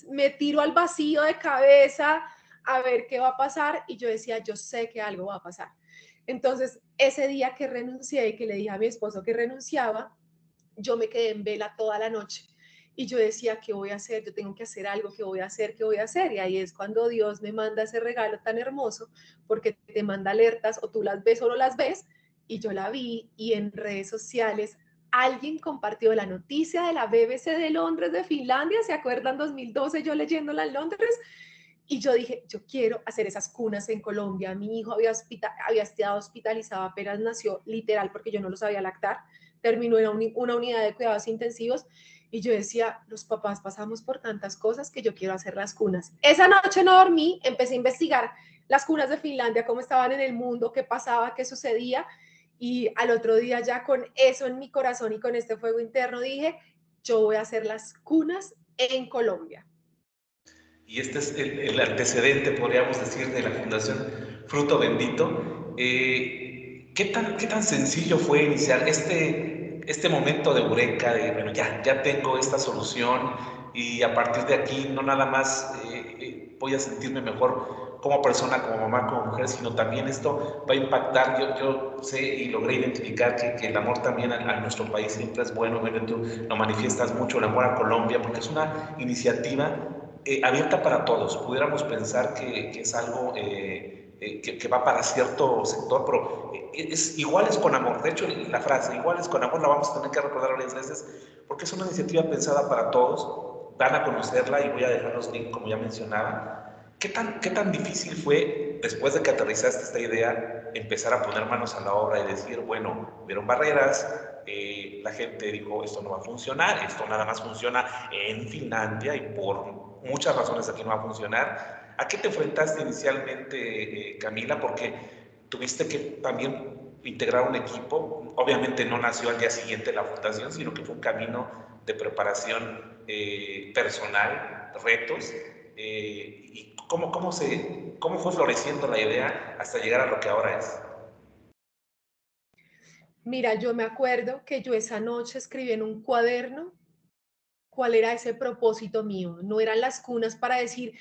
[SPEAKER 2] Me tiro al vacío de cabeza a ver qué va a pasar y yo decía, yo sé que algo va a pasar. Entonces, ese día que renuncié y que le dije a mi esposo que renunciaba, yo me quedé en vela toda la noche y yo decía, ¿qué voy a hacer? Yo tengo que hacer algo, ¿qué voy a hacer? ¿Qué voy a hacer? Y ahí es cuando Dios me manda ese regalo tan hermoso, porque te manda alertas o tú las ves o no las ves. Y yo la vi y en redes sociales alguien compartió la noticia de la BBC de Londres, de Finlandia, ¿se acuerdan? 2012 yo leyéndola en Londres. Y yo dije, yo quiero hacer esas cunas en Colombia. Mi hijo había, había estado hospitalizado, apenas nació, literal, porque yo no lo sabía lactar. Terminó en una unidad de cuidados intensivos y yo decía, los papás pasamos por tantas cosas que yo quiero hacer las cunas. Esa noche no dormí, empecé a investigar las cunas de Finlandia, cómo estaban en el mundo, qué pasaba, qué sucedía. Y al otro día ya con eso en mi corazón y con este fuego interno dije, yo voy a hacer las cunas en Colombia.
[SPEAKER 1] Y este es el, antecedente, podríamos decir, de la Fundación Fruto Bendito. Eh, ¿qué, tan, ¿Qué tan sencillo fue iniciar este este momento de eureka, de, bueno, ya, ya tengo esta solución y a partir de aquí no nada más eh, eh, voy a sentirme mejor como persona, como mamá, como mujer, sino también esto va a impactar. Yo, yo sé y logré identificar que, que el amor también a, nuestro país siempre es bueno. Bueno, tú lo manifiestas mucho, el amor a Colombia, porque es una iniciativa eh, abierta para todos. Pudiéramos pensar que, que es algo... Eh, que, va para cierto sector, pero eh, es iguales con amor. De hecho, la frase iguales con amor la vamos a tener que recordar varias veces porque es una iniciativa pensada para todos. Van a conocerla y voy a dejar los links como ya mencionaba. ¿Qué tan, ¿Qué tan difícil fue, después de que aterrizaste esta idea, empezar a poner manos a la obra y decir, bueno, vieron barreras, eh, la gente dijo, esto no va a funcionar, esto nada más funciona en Finlandia y por muchas razones aquí no va a funcionar ¿A qué te enfrentaste inicialmente, eh, Camila? Porque tuviste que también integrar un equipo. Obviamente no nació al día siguiente la fundación, sino que fue un camino de preparación eh, personal, retos. ¿Y cómo, cómo, se, cómo fue floreciendo la idea hasta llegar a lo que ahora es?
[SPEAKER 2] Mira, yo me acuerdo que yo esa noche escribí en un cuaderno cuál era ese propósito mío. No eran las cunas para decir,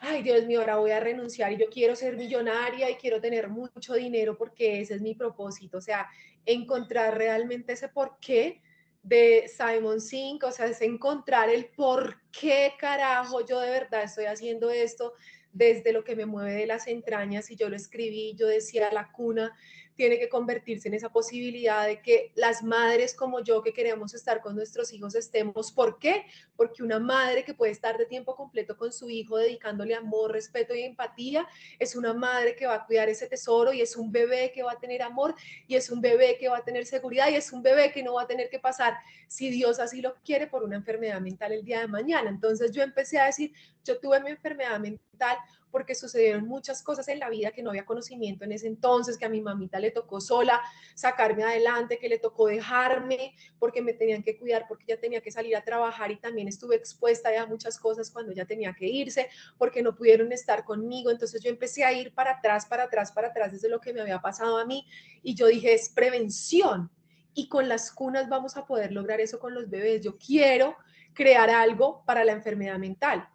[SPEAKER 2] ay Dios mío, ahora voy a renunciar y yo quiero ser millonaria y quiero tener mucho dinero porque ese es mi propósito. O sea, encontrar realmente ese porqué de Simon Sink, o sea, es encontrar el por qué carajo yo de verdad estoy haciendo esto desde lo que me mueve de las entrañas. Y yo lo escribí, yo decía la cuna tiene que convertirse en esa posibilidad de que las madres como yo que queremos estar con nuestros hijos estemos. ¿Por qué? Porque una madre que puede estar de tiempo completo con su hijo dedicándole amor, respeto y empatía, es una madre que va a cuidar ese tesoro y es un bebé que va a tener amor y es un bebé que va a tener seguridad y es un bebé que no va a tener que pasar, si Dios así lo quiere, por una enfermedad mental el día de mañana. Entonces yo empecé a decir, yo tuve mi enfermedad mental porque sucedieron muchas cosas en la vida que no había conocimiento en ese entonces, que a mi mamita le tocó sola sacarme adelante, que le tocó dejarme porque me tenían que cuidar, porque ya tenía que salir a trabajar y también estuve expuesta a muchas cosas cuando ya tenía que irse, porque no pudieron estar conmigo. Entonces yo empecé a ir para atrás, para atrás, para atrás desde lo que me había pasado a mí y yo dije, es prevención. Y con las cunas vamos a poder lograr eso con los bebés. Yo quiero crear algo para la enfermedad mental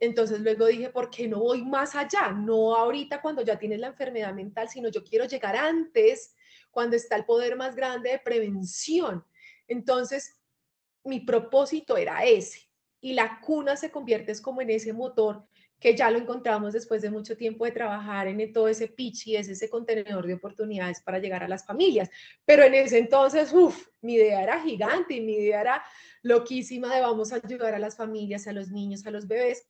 [SPEAKER 2] entonces luego dije, ¿por qué no voy más allá? No ahorita cuando ya tienes la enfermedad mental, sino yo quiero llegar antes, cuando está el poder más grande de prevención. Entonces, mi propósito era ese. Y la cuna se convierte es como en ese motor que ya lo encontramos después de mucho tiempo de trabajar en todo ese pitch y es ese contenedor de oportunidades para llegar a las familias. Pero en ese entonces, uff, mi idea era gigante y mi idea era loquísima de vamos a ayudar a las familias, a los niños, a los bebés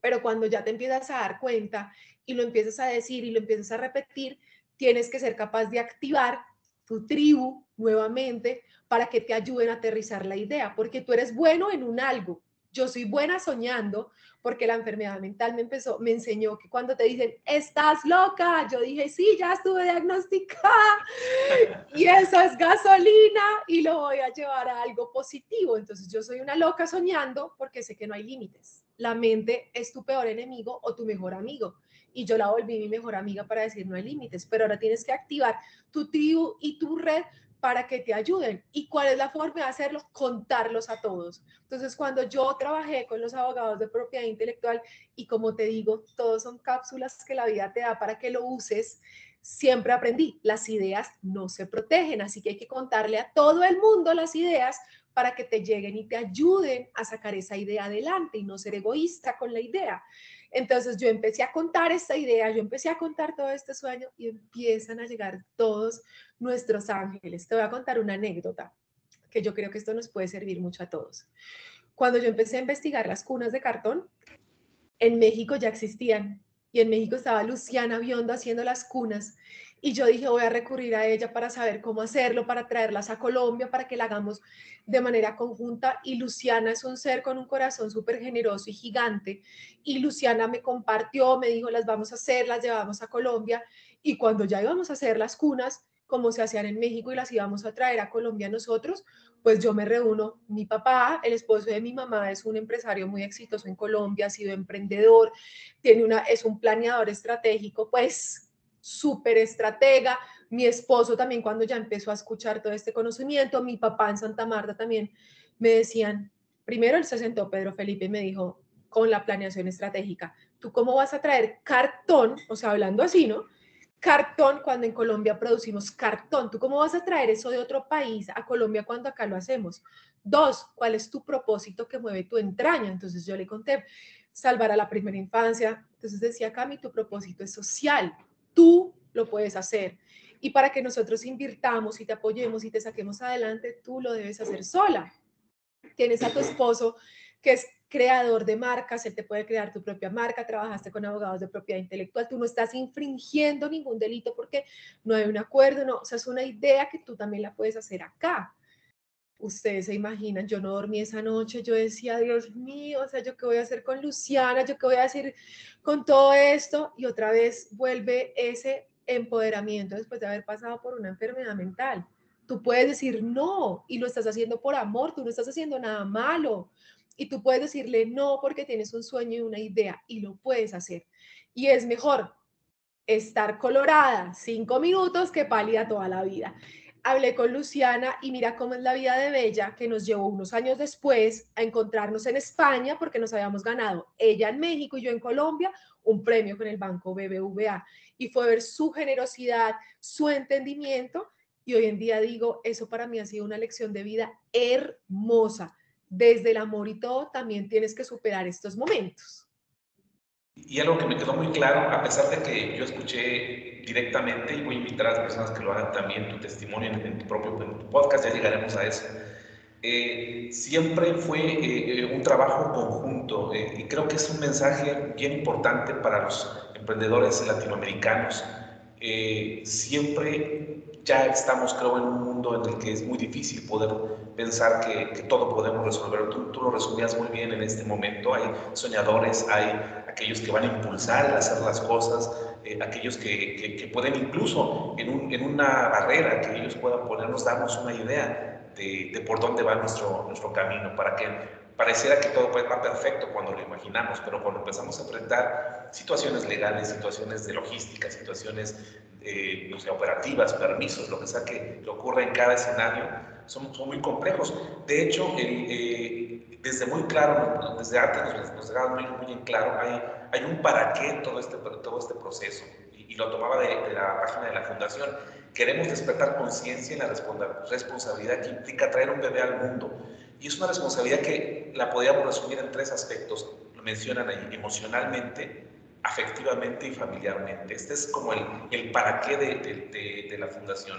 [SPEAKER 2] pero cuando ya te empiezas a dar cuenta y lo empiezas a decir y lo empiezas a repetir, tienes que ser capaz de activar tu tribu nuevamente para que te ayuden a aterrizar la idea, porque tú eres bueno en un algo. Yo soy buena soñando porque la enfermedad mental me empezó, me enseñó que cuando te dicen, estás loca, yo dije, sí, ya estuve diagnosticada y eso es gasolina y lo voy a llevar a algo positivo. Entonces yo soy una loca soñando porque sé que no hay límites la mente es tu peor enemigo o tu mejor amigo. y yo la volví mi mejor amiga para decir no hay límites, pero ahora tienes que activar tu tribu y tu red para que te ayuden. ¿Y cuál es la forma de hacerlo? Contarlos a todos. Entonces, cuando yo trabajé con los abogados de propiedad intelectual, y como te digo, todos son cápsulas que la vida te da para que lo uses, siempre aprendí, las ideas no se protegen, así que hay que contarle a todo el mundo las ideas para que te lleguen y te ayuden a sacar esa idea adelante y no ser egoísta con la idea. Entonces yo empecé a contar esta idea, yo empecé a contar todo este sueño y empiezan a llegar todos nuestros ángeles. Te voy a contar una anécdota que yo creo que esto nos puede servir mucho a todos. Cuando yo empecé a investigar las cunas de cartón, en México ya existían y en México estaba Luciana Biondo haciendo las cunas y yo dije voy a recurrir a ella para saber cómo hacerlo, para traerlas a Colombia, para que la hagamos de manera conjunta. Y Luciana es un ser con un corazón súper generoso y gigante. Y Luciana me compartió, me dijo las vamos a hacer, las llevamos a Colombia. Y cuando ya íbamos a hacer las cunas, como se hacían en México y las íbamos a traer a Colombia nosotros, pues yo me reúno, mi papá, el esposo de mi mamá, es un empresario muy exitoso en Colombia, ha sido emprendedor, tiene una, es un planeador estratégico, pues súper estratega. Mi esposo también cuando ya empezó a escuchar todo este conocimiento, mi papá en Santa Marta también me decían, primero él se sentó, Pedro Felipe, y me dijo, con la planeación estratégica, ¿tú cómo vas a traer cartón? O sea, hablando así, ¿no? cartón cuando en Colombia producimos cartón. ¿Tú cómo vas a traer eso de otro país a Colombia cuando acá lo hacemos? Dos, ¿cuál es tu propósito que mueve tu entraña? Entonces yo le conté, salvar a la primera infancia. Entonces decía, Cami, tu propósito es social. Tú lo puedes hacer. Y para que nosotros invirtamos y te apoyemos y te saquemos adelante, tú lo debes hacer sola. Tienes a tu esposo que es creador de marcas, él te puede crear tu propia marca, trabajaste con abogados de propiedad intelectual, tú no estás infringiendo ningún delito porque no hay un acuerdo, no, o sea, es una idea que tú también la puedes hacer acá. Ustedes se imaginan, yo no dormí esa noche, yo decía, Dios mío, o sea, yo qué voy a hacer con Luciana, yo qué voy a hacer con todo esto, y otra vez vuelve ese empoderamiento después de haber pasado por una enfermedad mental. Tú puedes decir no y lo estás haciendo por amor, tú no estás haciendo nada malo y tú puedes decirle no porque tienes un sueño y una idea y lo puedes hacer. Y es mejor estar colorada cinco minutos que pálida toda la vida. Hablé con Luciana y mira cómo es la vida de Bella, que nos llevó unos años después a encontrarnos en España porque nos habíamos ganado, ella en México y yo en Colombia, un premio con el banco BBVA. Y fue ver su generosidad, su entendimiento. Y hoy en día digo, eso para mí ha sido una lección de vida hermosa desde el amor y todo, también tienes que superar estos momentos.
[SPEAKER 1] Y algo que me quedó muy claro, a pesar de que yo escuché directamente, y voy a invitar a las personas que lo hagan también, tu testimonio en, tu propio podcast, ya llegaremos a eso, eh, siempre fue eh, eh, un trabajo conjunto y creo que es un mensaje bien importante para los emprendedores latinoamericanos. siempre ya estamos, creo, en un mundo en el que es muy difícil poder pensar que, todo podemos resolver. Tú, tú, lo resumías muy bien en este momento. Hay soñadores, hay aquellos que van a impulsar el hacer las cosas, eh, aquellos que, que, pueden incluso en, un, en, una barrera que ellos puedan ponernos, darnos una idea de, de, por dónde va nuestro, nuestro camino, para que pareciera que todo va perfecto cuando lo imaginamos, pero cuando empezamos a enfrentar situaciones legales, situaciones de logística, situaciones eh, no sé, operativas, permisos, lo que sea que, ocurra en cada escenario, son, son muy complejos. De hecho, eh, desde muy claro, desde antes nos, nos dejaban muy, muy en claro, hay, hay un para qué todo este, todo este proceso. Y, lo tomaba de, la página de la fundación. Queremos despertar conciencia en la responsabilidad que implica traer un bebé al mundo. Y es una responsabilidad que la podríamos resumir en tres aspectos. Lo mencionan ahí, emocionalmente, afectivamente y familiarmente. Este es como el, el para qué de, de, de, la fundación.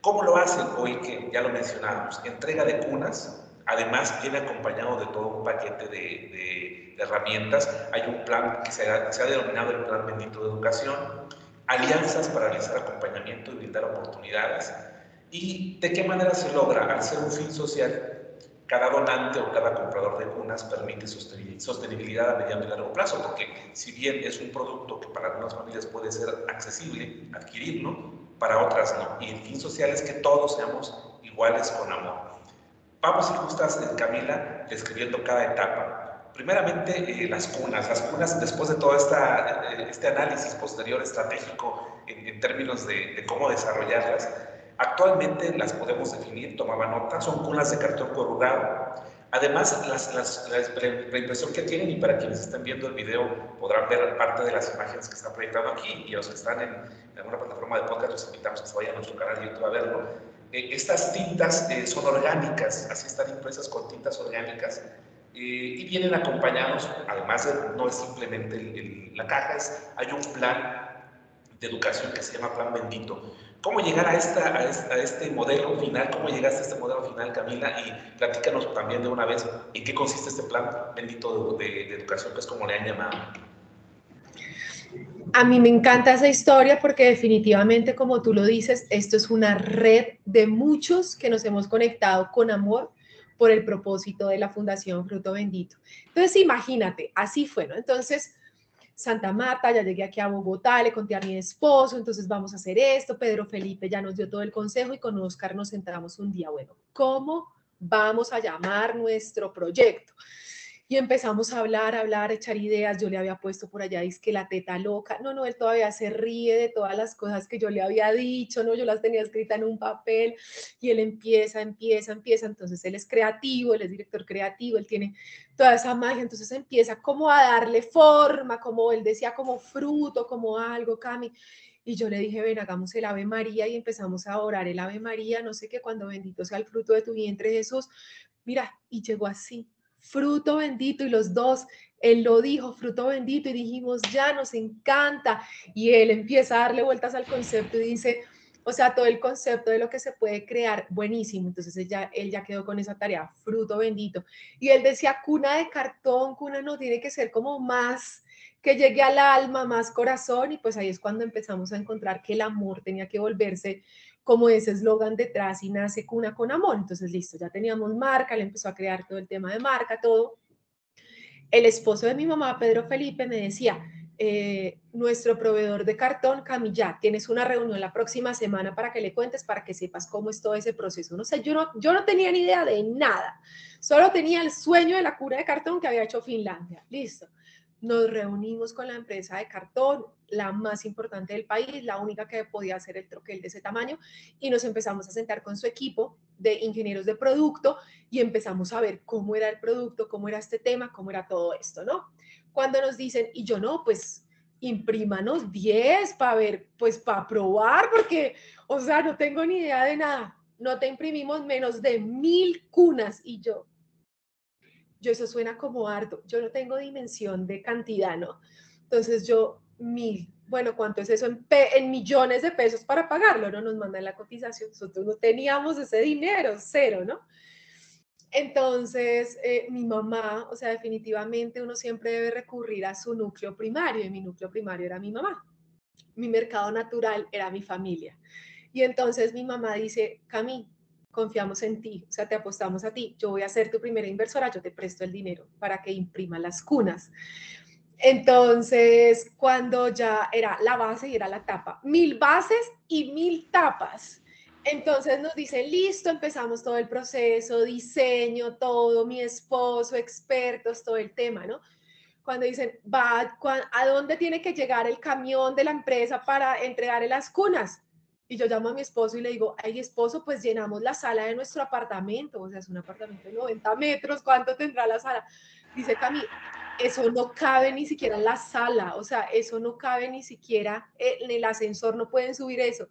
[SPEAKER 1] ¿Cómo lo hacen hoy que ya lo mencionamos? Entrega de cunas, además viene acompañado de todo un paquete de, herramientas. Hay un plan que se ha, se ha, denominado el Plan Bendito de Educación, alianzas para realizar acompañamiento y brindar oportunidades. ¿Y de qué manera se logra? Al ser un fin social, cada donante o cada comprador de cunas permite sostenibilidad a mediano y largo plazo, porque si bien es un producto que para algunas familias puede ser accesible adquirirlo, para otras no. Y el fin social es que todos seamos iguales con amor. Vamos a ir justas, Camila, describiendo cada etapa. Primeramente eh, las cunas. Las cunas, después de todo esta, eh, este análisis posterior estratégico en, términos de, cómo desarrollarlas, actualmente las podemos definir, tomaba nota, son cunas de cartón corrugado. Además, las, las, la, impresión que tienen, y para quienes estén viendo el video podrán ver parte de las imágenes que están proyectando aquí, y los que están en, alguna plataforma de podcast, los invitamos a que se vayan a nuestro canal de YouTube a verlo. Eh, estas tintas son orgánicas, así están impresas con tintas orgánicas eh, y vienen acompañados, además de, no es simplemente la caja, es, hay un plan de educación que se llama Plan Bendito. ¿Cómo llegar a, esta, a, este modelo final? ¿Cómo llegaste a este modelo final, Camila? Y platícanos también de una vez en qué consiste este Plan Bendito de, de educación, que es como le han llamado.
[SPEAKER 2] A mí me encanta esa historia porque definitivamente, como tú lo dices, esto es una red de muchos que nos hemos conectado con amor por el propósito de la Fundación Fruto Bendito. Entonces, imagínate, así fue, ¿no? Entonces, Santa Marta, ya llegué aquí a Bogotá, le conté a mi esposo, entonces vamos a hacer esto, Pedro Felipe ya nos dio todo el consejo y con Oscar nos sentamos un día, bueno, ¿cómo vamos a llamar nuestro proyecto? Y empezamos a hablar, a hablar, a echar ideas. Yo le había puesto por allá, dice que la teta loca. No, no, él todavía se ríe de todas las cosas que yo le había dicho, ¿no? Yo las tenía escritas en un papel y él empieza, empieza, empieza. Entonces él es creativo, él es director creativo, él tiene toda esa magia. Entonces empieza como a darle forma, como él decía, como fruto, como algo, Cami. Y yo le dije, ven, hagamos el Ave María y empezamos a orar el Ave María, no sé qué, cuando bendito sea el fruto de tu vientre, Jesús. Mira, y llegó así fruto bendito y los dos, él lo dijo, fruto bendito y dijimos, ya nos encanta. Y él empieza a darle vueltas al concepto y dice, o sea, todo el concepto de lo que se puede crear, buenísimo. Entonces él ya, él ya quedó con esa tarea, fruto bendito. Y él decía, cuna de cartón, cuna no tiene que ser como más que llegue al alma, más corazón. Y pues ahí es cuando empezamos a encontrar que el amor tenía que volverse como ese eslogan detrás y nace cuna con amor. Entonces, listo, ya teníamos marca, él empezó a crear todo el tema de marca, todo. El esposo de mi mamá, Pedro Felipe, me decía, eh, nuestro proveedor de cartón, Camilla, tienes una reunión la próxima semana para que le cuentes, para que sepas cómo es todo ese proceso. No sé, yo no, yo no tenía ni idea de nada, solo tenía el sueño de la cura de cartón que había hecho Finlandia. Listo nos reunimos con la empresa de cartón, la más importante del país, la única que podía hacer el troquel de ese tamaño, y nos empezamos a sentar con su equipo de ingenieros de producto y empezamos a ver cómo era el producto, cómo era este tema, cómo era todo esto, ¿no? Cuando nos dicen, y yo no, pues imprímanos 10 para ver, pues para probar, porque, o sea, no tengo ni idea de nada. No te imprimimos menos de mil cunas y yo, yo eso suena como harto, yo no tengo dimensión de cantidad, ¿no? Entonces yo, mil, bueno, ¿cuánto es eso en, millones de pesos para pagarlo? No nos mandan la cotización, nosotros no teníamos ese dinero, cero, ¿no? Entonces, eh, mi mamá, o sea, definitivamente uno siempre debe recurrir a su núcleo primario y mi núcleo primario era mi mamá. Mi mercado natural era mi familia. Y entonces mi mamá dice, Cami, confiamos en ti, o sea, te apostamos a ti, yo voy a ser tu primera inversora, yo te presto el dinero para que imprima las cunas. Entonces, cuando ya era la base y era la tapa, mil bases y mil tapas. Entonces nos dicen, listo, empezamos todo el proceso, diseño, todo, mi esposo, expertos, todo el tema, ¿no? Cuando dicen, va, ¿a dónde tiene que llegar el camión de la empresa para entregar las cunas? Y yo llamo a mi esposo y le digo, ay esposo, pues llenamos la sala de nuestro apartamento, o sea, es un apartamento de 90 metros, ¿cuánto tendrá la sala? Dice Cami, eso no cabe ni siquiera en la sala, o sea, eso no cabe ni siquiera en el ascensor, no pueden subir eso.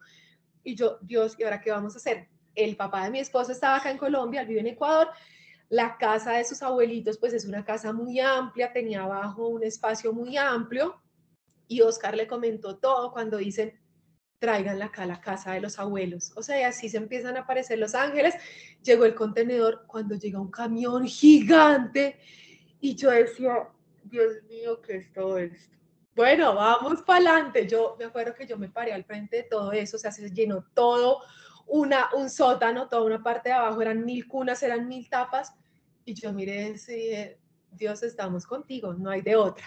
[SPEAKER 2] Y yo, Dios, ¿y ahora qué vamos a hacer? El papá de mi esposo estaba acá en Colombia, él vive en Ecuador, la casa de sus abuelitos, pues es una casa muy amplia, tenía abajo un espacio muy amplio, y Oscar le comentó todo cuando dicen, tráiganla acá a la casa de los abuelos. O sea, y así se empiezan a aparecer los ángeles. Llegó el contenedor cuando llega un camión gigante y yo decía, Dios mío, ¿qué es todo esto? Bueno, vamos para adelante. Yo me acuerdo que yo me paré al frente de todo eso, o sea, se llenó todo una, un sótano, toda una parte de abajo, eran mil cunas, eran mil tapas. Y yo miré y Dios, estamos contigo, no hay de otra.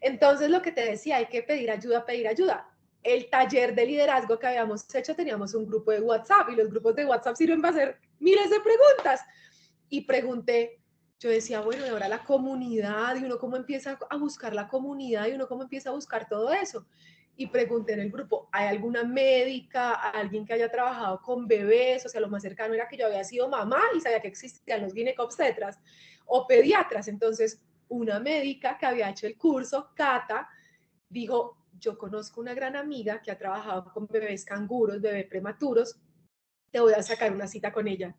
[SPEAKER 2] Entonces, lo que te decía, hay que pedir ayuda, pedir ayuda el taller de liderazgo que habíamos hecho, teníamos un grupo de WhatsApp y los grupos de WhatsApp sirven para hacer miles de preguntas. Y pregunté, yo decía, bueno, y ahora la comunidad, y uno cómo empieza a buscar la comunidad, y uno cómo empieza a buscar todo eso. Y pregunté en el grupo, ¿hay alguna médica, alguien que haya trabajado con bebés? O sea, lo más cercano era que yo había sido mamá y sabía que existían los ginecobstetras o pediatras. Entonces, una médica que había hecho el curso, Cata, dijo, yo conozco una gran amiga que ha trabajado con bebés canguros, bebés prematuros, te voy a sacar una cita con ella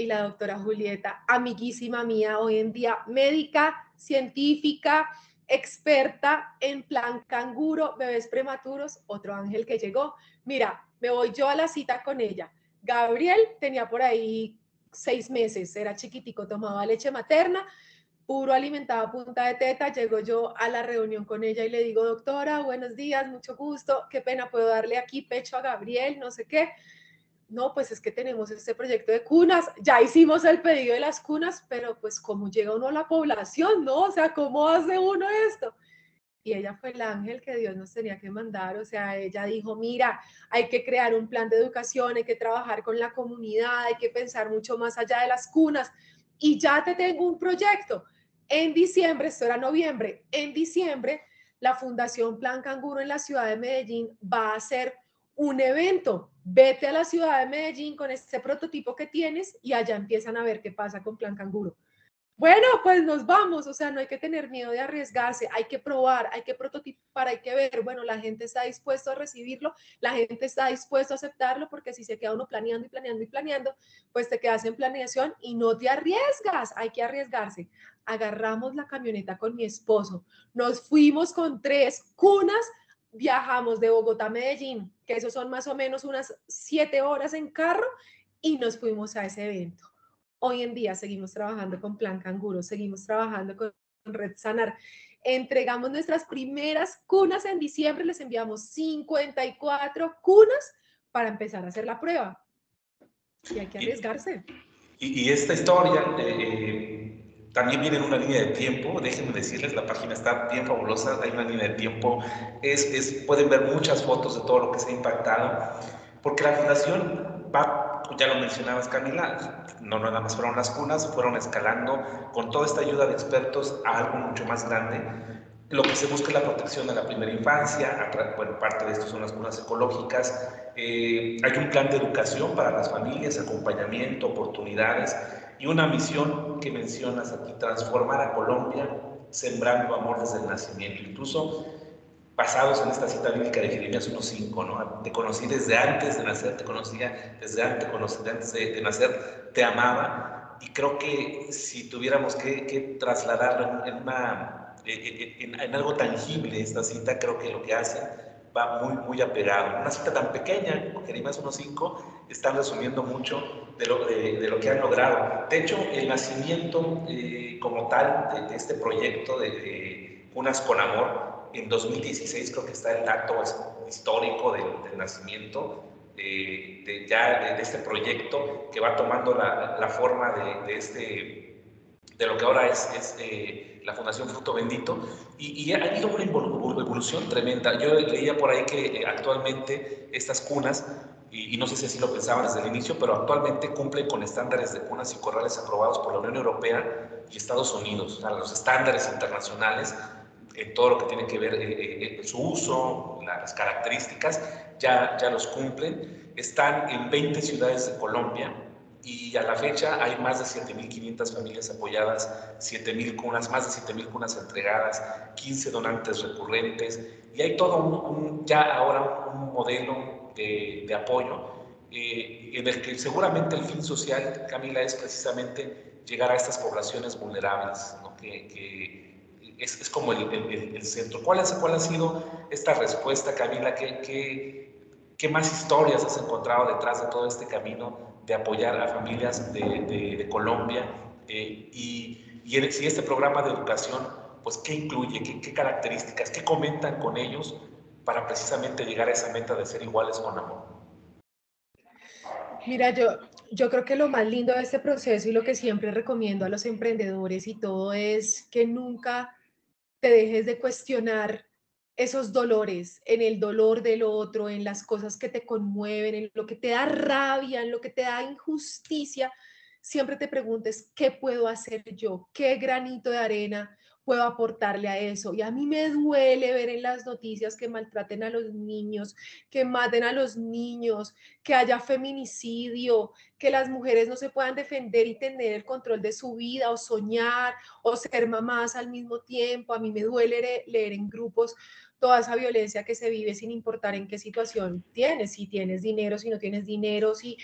[SPEAKER 2] y la doctora Julieta, amiguísima mía hoy en día, médica, científica, experta en plan canguro, bebés prematuros, otro ángel que llegó. Mira, me voy yo a la cita con ella. Gabriel tenía por ahí seis meses, era chiquitico, tomaba leche materna, puro alimentaba a punta de teta. Llego yo a la reunión con ella y le digo, doctora, buenos días, mucho gusto, qué pena, puedo darle aquí pecho a Gabriel, no sé qué no, pues es que tenemos este proyecto de cunas, ya hicimos el pedido de las cunas, pero pues cómo llega uno a la población, ¿no? O sea, ¿cómo hace uno esto? Y ella fue el ángel que Dios nos tenía que mandar, o sea, ella dijo, mira, hay que crear un plan de educación, hay que trabajar con la comunidad, hay que pensar mucho más allá de las cunas, y ya te tengo un proyecto. En diciembre, esto era noviembre, en diciembre, la Fundación Plan Canguro en la ciudad de Medellín va a hacer un evento vete a la ciudad de Medellín con este prototipo que tienes y allá empiezan a ver qué pasa con Plan Canguro. Bueno, pues nos vamos, o sea, no hay que tener miedo de arriesgarse, hay que probar, hay que prototipar, hay que ver, bueno, la gente está dispuesto a recibirlo, la gente está dispuesto a aceptarlo, porque si se queda uno planeando y planeando y planeando, pues te quedas en planeación y no te arriesgas, hay que arriesgarse. Agarramos la camioneta con mi esposo, nos fuimos con tres cunas viajamos de Bogotá a Medellín, que eso son más o menos unas siete horas en carro, y nos fuimos a ese evento. Hoy en día seguimos trabajando con Plan Canguro, seguimos trabajando con Red Sanar. Entregamos nuestras primeras cunas en diciembre, les enviamos 54 cunas para empezar a hacer la prueba. Y hay que arriesgarse.
[SPEAKER 1] Y, esta historia eh, también viene en una línea de tiempo, déjenme decirles, la página está bien fabulosa, hay una línea de tiempo, es, es, pueden ver muchas fotos de todo lo que se ha impactado, porque la fundación ya lo mencionabas Camila, no nada más fueron las cunas, fueron escalando con toda esta ayuda de expertos a algo mucho más grande. Lo que se busca es la protección de la primera infancia, bueno, parte de esto son las cunas ecológicas, eh, hay un plan de educación para las familias, acompañamiento, oportunidades, y una misión que mencionas aquí, transformar a Colombia sembrando amor desde el nacimiento, incluso basados en esta cita bíblica de Jeremías 1.5, ¿no? Te conocí desde antes de nacer, te conocía desde antes, antes de, nacer, te amaba, y creo que si tuviéramos que, que trasladarlo en, una, en, en, algo tangible esta cita, creo que lo que hace va muy, muy apegado. Una cita tan pequeña, Jeremías 1.5, está resumiendo mucho de lo, de, lo, que han logrado. De hecho, el nacimiento eh, como tal de, este proyecto de, Unas con Amor, en 2016 creo que está el acto histórico del, nacimiento de, ya de, este proyecto que va tomando la, forma de, este de lo que ahora es, eh, la Fundación Fruto Bendito, y, ha habido una evolución tremenda. Yo leía por ahí que eh, actualmente estas cunas, y, no sé si así lo pensaban desde el inicio, pero actualmente cumplen con estándares de cunas y corrales aprobados por la Unión Europea y Estados Unidos, o sea, los estándares internacionales en todo lo que tiene que ver eh, su uso, las características, ya, ya los cumplen. Están en 20 ciudades de Colombia, y a la fecha hay más de 7.500 familias apoyadas, 7.000 cunas, más de 7.000 cunas entregadas, 15 donantes recurrentes y hay todo un, ya ahora un, modelo de, de apoyo eh, en el que seguramente el fin social, Camila, es precisamente llegar a estas poblaciones vulnerables, ¿no? que, que es, es, como el, el, centro. ¿Cuál, es, ¿Cuál ha sido esta respuesta, Camila? ¿Qué, qué, qué más historias has encontrado detrás de todo este camino? de apoyar a familias de, de, Colombia eh, y, y, si este programa de educación, pues qué incluye, ¿Qué, qué, características, qué comentan con ellos para precisamente llegar a esa meta de ser iguales con amor.
[SPEAKER 2] Mira, yo, yo creo que lo más lindo de este proceso y lo que siempre recomiendo a los emprendedores y todo es que nunca te dejes de cuestionar esos dolores, en el dolor del otro, en las cosas que te conmueven, en lo que te da rabia, en lo que te da injusticia, siempre te preguntes, ¿qué puedo hacer yo? ¿Qué granito de arena puedo aportarle a eso? Y a mí me duele ver en las noticias que maltraten a los niños, que maten a los niños, que haya feminicidio, que las mujeres no se puedan defender y tener el control de su vida o soñar o ser mamás al mismo tiempo. A mí me duele leer en grupos toda esa violencia que se vive sin importar en qué situación tienes, si tienes dinero, si no tienes dinero, si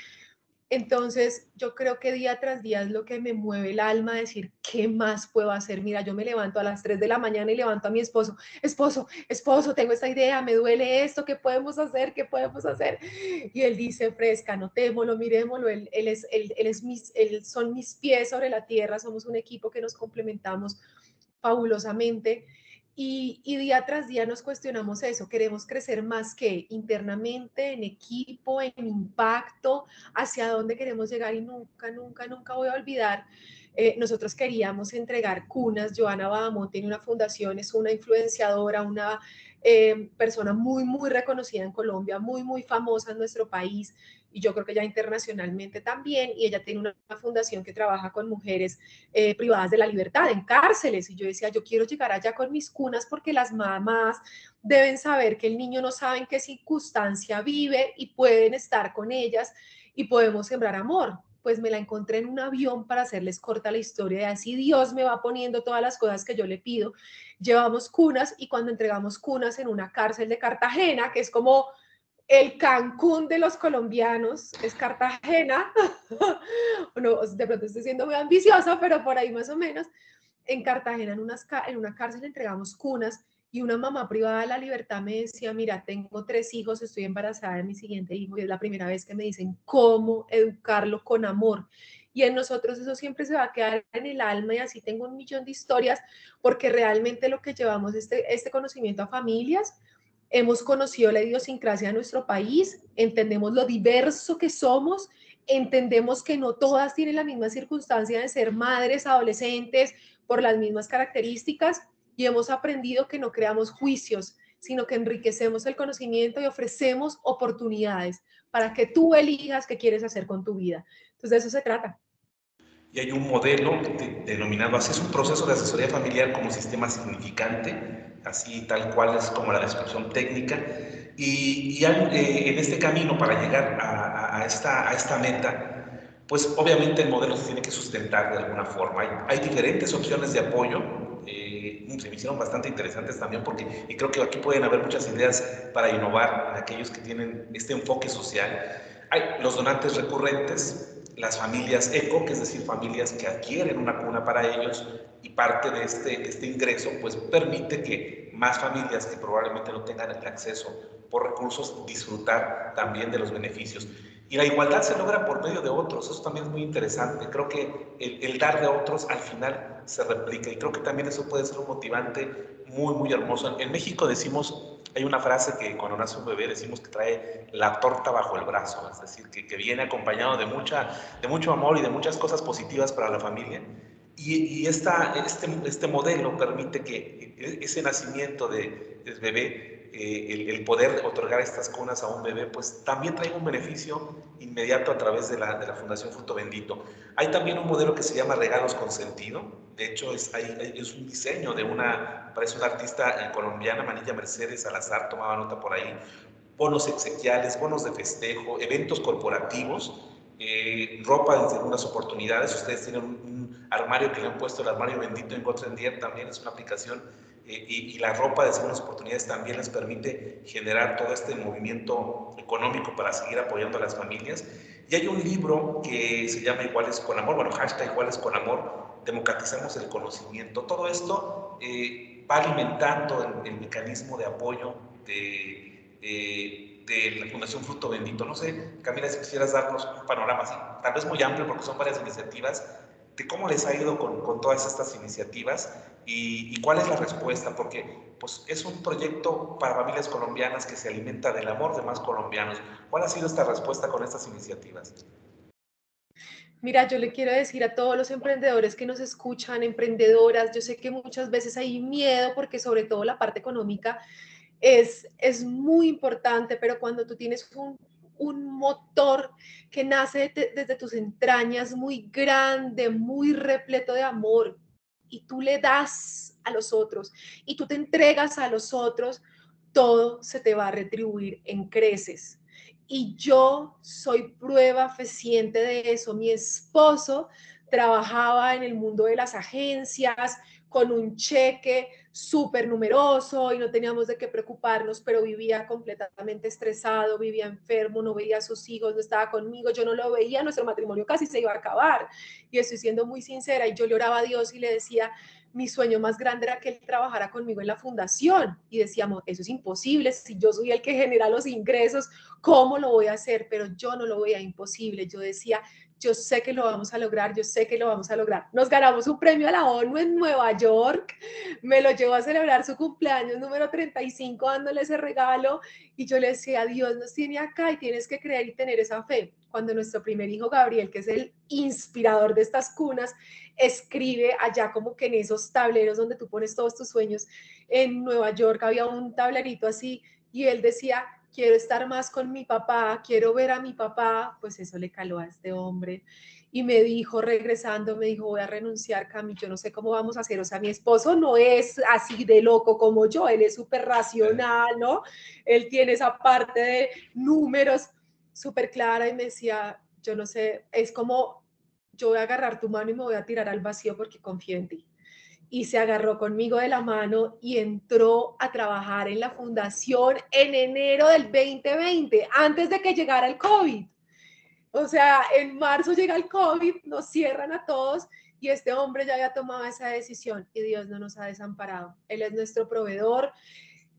[SPEAKER 2] entonces, yo creo que día tras día es lo que me mueve el alma, decir, ¿qué más puedo hacer? Mira, yo me levanto a las 3 de la mañana y levanto a mi esposo, esposo, esposo, tengo esta idea, me duele esto, ¿qué podemos hacer? ¿Qué podemos hacer? Y él dice, fresca, notémoslo, miremoslo, él, él es, él, es mis, son mis pies sobre la tierra, somos un equipo que nos complementamos fabulosamente. Y, día tras día nos cuestionamos eso, queremos crecer más que internamente, en equipo, en impacto, hacia dónde queremos llegar y nunca, nunca, nunca voy a olvidar. Eh, nosotros queríamos entregar cunas, Joana Badamón tiene una fundación, es una influenciadora, una eh, persona muy, muy reconocida en Colombia, muy, muy famosa en nuestro país y yo creo que ya internacionalmente también, y ella tiene una, fundación que trabaja con mujeres eh, privadas de la libertad en cárceles, y yo decía, yo quiero llegar allá con mis cunas porque las mamás deben saber que el niño no sabe en qué circunstancia vive y pueden estar con ellas y podemos sembrar amor. Pues me la encontré en un avión para hacerles corta la historia y así Dios me va poniendo todas las cosas que yo le pido. Llevamos cunas y cuando entregamos cunas en una cárcel de Cartagena, que es como el Cancún de los colombianos es Cartagena. de pronto estoy siendo muy ambiciosa, pero por ahí más o menos. En Cartagena, en, unas, en una cárcel, entregamos cunas y una mamá privada de la libertad me decía, mira, tengo tres hijos, estoy embarazada de mi siguiente hijo y es la primera vez que me dicen cómo educarlo con amor. Y en nosotros eso siempre se va a quedar en el alma y así tengo un millón de historias porque realmente lo que llevamos este, este conocimiento a familias hemos conocido la idiosincrasia de nuestro país, entendemos lo diverso que somos, entendemos que no todas tienen la misma circunstancia de ser madres, adolescentes, por las mismas características y hemos aprendido que no creamos juicios, sino que enriquecemos el conocimiento y ofrecemos oportunidades para que tú elijas qué quieres hacer con tu vida. Entonces de eso se trata.
[SPEAKER 1] Y hay un modelo denominado así, es un proceso de asesoría familiar como sistema significante, así tal cual es como la descripción técnica. Y, eh, en este camino para llegar a, esta, a esta meta, pues obviamente el modelo se tiene que sustentar de alguna forma. Hay, diferentes opciones de apoyo, eh, se me hicieron bastante interesantes también porque y creo que aquí pueden haber muchas ideas para innovar en aquellos que tienen este enfoque social. Hay los donantes recurrentes, las familias eco, que es decir, familias que adquieren una cuna para ellos y parte de este, este ingreso pues permite que más familias que probablemente no tengan el acceso por recursos disfrutar también de los beneficios. Y la igualdad se logra por medio de otros, eso también es muy interesante. Creo que el, el, dar de otros al final se replica y creo que también eso puede ser un motivante muy, muy hermoso. En México decimos hay una frase que cuando nace un bebé decimos que trae la torta bajo el brazo, es decir, que, que viene acompañado de, mucha, de mucho amor y de muchas cosas positivas para la familia. Y, y esta, este, este modelo permite que ese nacimiento de, del bebé eh, el, poder otorgar estas cunas a un bebé, pues también trae un beneficio inmediato a través de la, de la, Fundación Fruto Bendito. Hay también un modelo que se llama Regalos con Sentido. De hecho, es, hay, es un diseño de una, parece una artista eh, colombiana, Manilla Mercedes Salazar, tomaba nota por ahí. Bonos exequiales, bonos de festejo, eventos corporativos, eh, ropa en segundas oportunidades. Ustedes tienen un, armario que le han puesto el armario bendito en Gotrendier, también es una aplicación eh, y, la ropa de segundas oportunidades también les permite generar todo este movimiento económico para seguir apoyando a las familias. Y hay un libro que se llama Iguales con Amor, bueno, hashtag Iguales con Amor, democratizamos el conocimiento. Todo esto eh, va alimentando el, mecanismo de apoyo de, de, la Fundación Fruto Bendito. No sé, Camila, si quisieras darnos un panorama así, tal vez muy amplio porque son varias iniciativas, de cómo les ha ido con, con todas estas iniciativas y, cuál es la respuesta, porque pues, es un proyecto para familias colombianas que se alimenta del amor de más colombianos. ¿Cuál ha sido esta respuesta con estas iniciativas?
[SPEAKER 2] Mira, yo le quiero decir a todos los emprendedores que nos escuchan, emprendedoras, yo sé que muchas veces hay miedo porque sobre todo la parte económica es, es muy importante, pero cuando tú tienes un un motor que nace desde tus entrañas muy grande, muy repleto de amor, y tú le das a los otros y tú te entregas a los otros, todo se te va a retribuir en creces. Y yo soy prueba fehaciente de eso. Mi esposo trabajaba en el mundo de las agencias con un cheque súper numeroso y no teníamos de qué preocuparnos, pero vivía completamente estresado, vivía enfermo, no veía a sus hijos, no estaba conmigo, yo no lo veía, nuestro matrimonio casi se iba a acabar. Y estoy siendo muy sincera y yo le oraba a Dios y le decía, mi sueño más grande era que él trabajara conmigo en la fundación y decíamos, eso es imposible, si yo soy el que genera los ingresos, ¿cómo lo voy a hacer? Pero yo no lo veía imposible, yo decía, yo sé que lo vamos a lograr, yo sé que lo vamos a lograr. Nos ganamos un premio a la ONU en Nueva York, me lo llevó a celebrar su cumpleaños número 35 dándole ese regalo y yo le decía, Dios nos tiene acá y tienes que creer y tener esa fe. Cuando nuestro primer hijo Gabriel, que es el inspirador de estas cunas, escribe allá como que en esos tableros donde tú pones todos tus sueños, en Nueva York había un tablerito así y él decía, quiero estar más con mi papá, quiero ver a mi papá, pues eso le caló a este hombre. Y me dijo, regresando, me dijo, voy a renunciar, Cami, yo no sé cómo vamos a hacer. O sea, mi esposo no es así de loco como yo, él es súper racional, ¿no? Él tiene esa parte de números súper clara y me decía, yo no sé, es como, yo voy a agarrar tu mano y me voy a tirar al vacío porque confío en ti y se agarró conmigo de la mano y entró a trabajar en la fundación en enero del 2020, antes de que llegara el COVID. O sea, en marzo llega el COVID, nos cierran a todos y este hombre ya había tomado esa decisión y Dios no nos ha desamparado. Él es nuestro proveedor,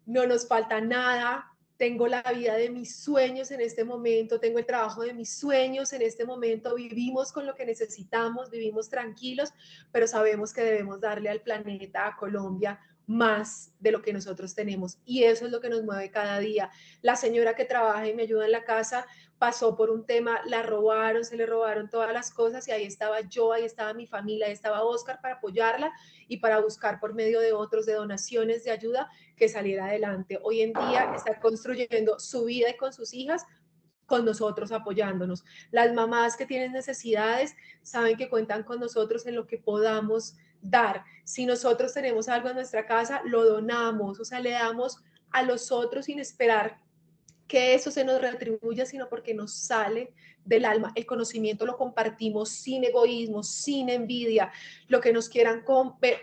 [SPEAKER 2] no nos falta nada, tengo la vida de mis sueños en este momento, tengo el trabajo de mis sueños en este momento, vivimos con lo que necesitamos, vivimos tranquilos, pero sabemos que debemos darle al planeta, a Colombia, más de lo que nosotros tenemos. Y eso es lo que nos mueve cada día. La señora que trabaja y me ayuda en la casa pasó por un tema, la robaron, se le robaron todas las cosas y ahí estaba yo, ahí estaba mi familia, ahí estaba Oscar para apoyarla y para buscar por medio de otros, de donaciones, de ayuda, que saliera adelante. Hoy en día está construyendo su vida y con sus hijas con nosotros apoyándonos. Las mamás que tienen necesidades saben que cuentan con nosotros en lo que podamos dar. Si nosotros tenemos algo en nuestra casa, lo donamos, o sea, le damos a los otros sin esperar que eso se nos retribuya, sino porque nos sale del alma. El conocimiento lo compartimos sin egoísmo, sin envidia. Lo que nos quieran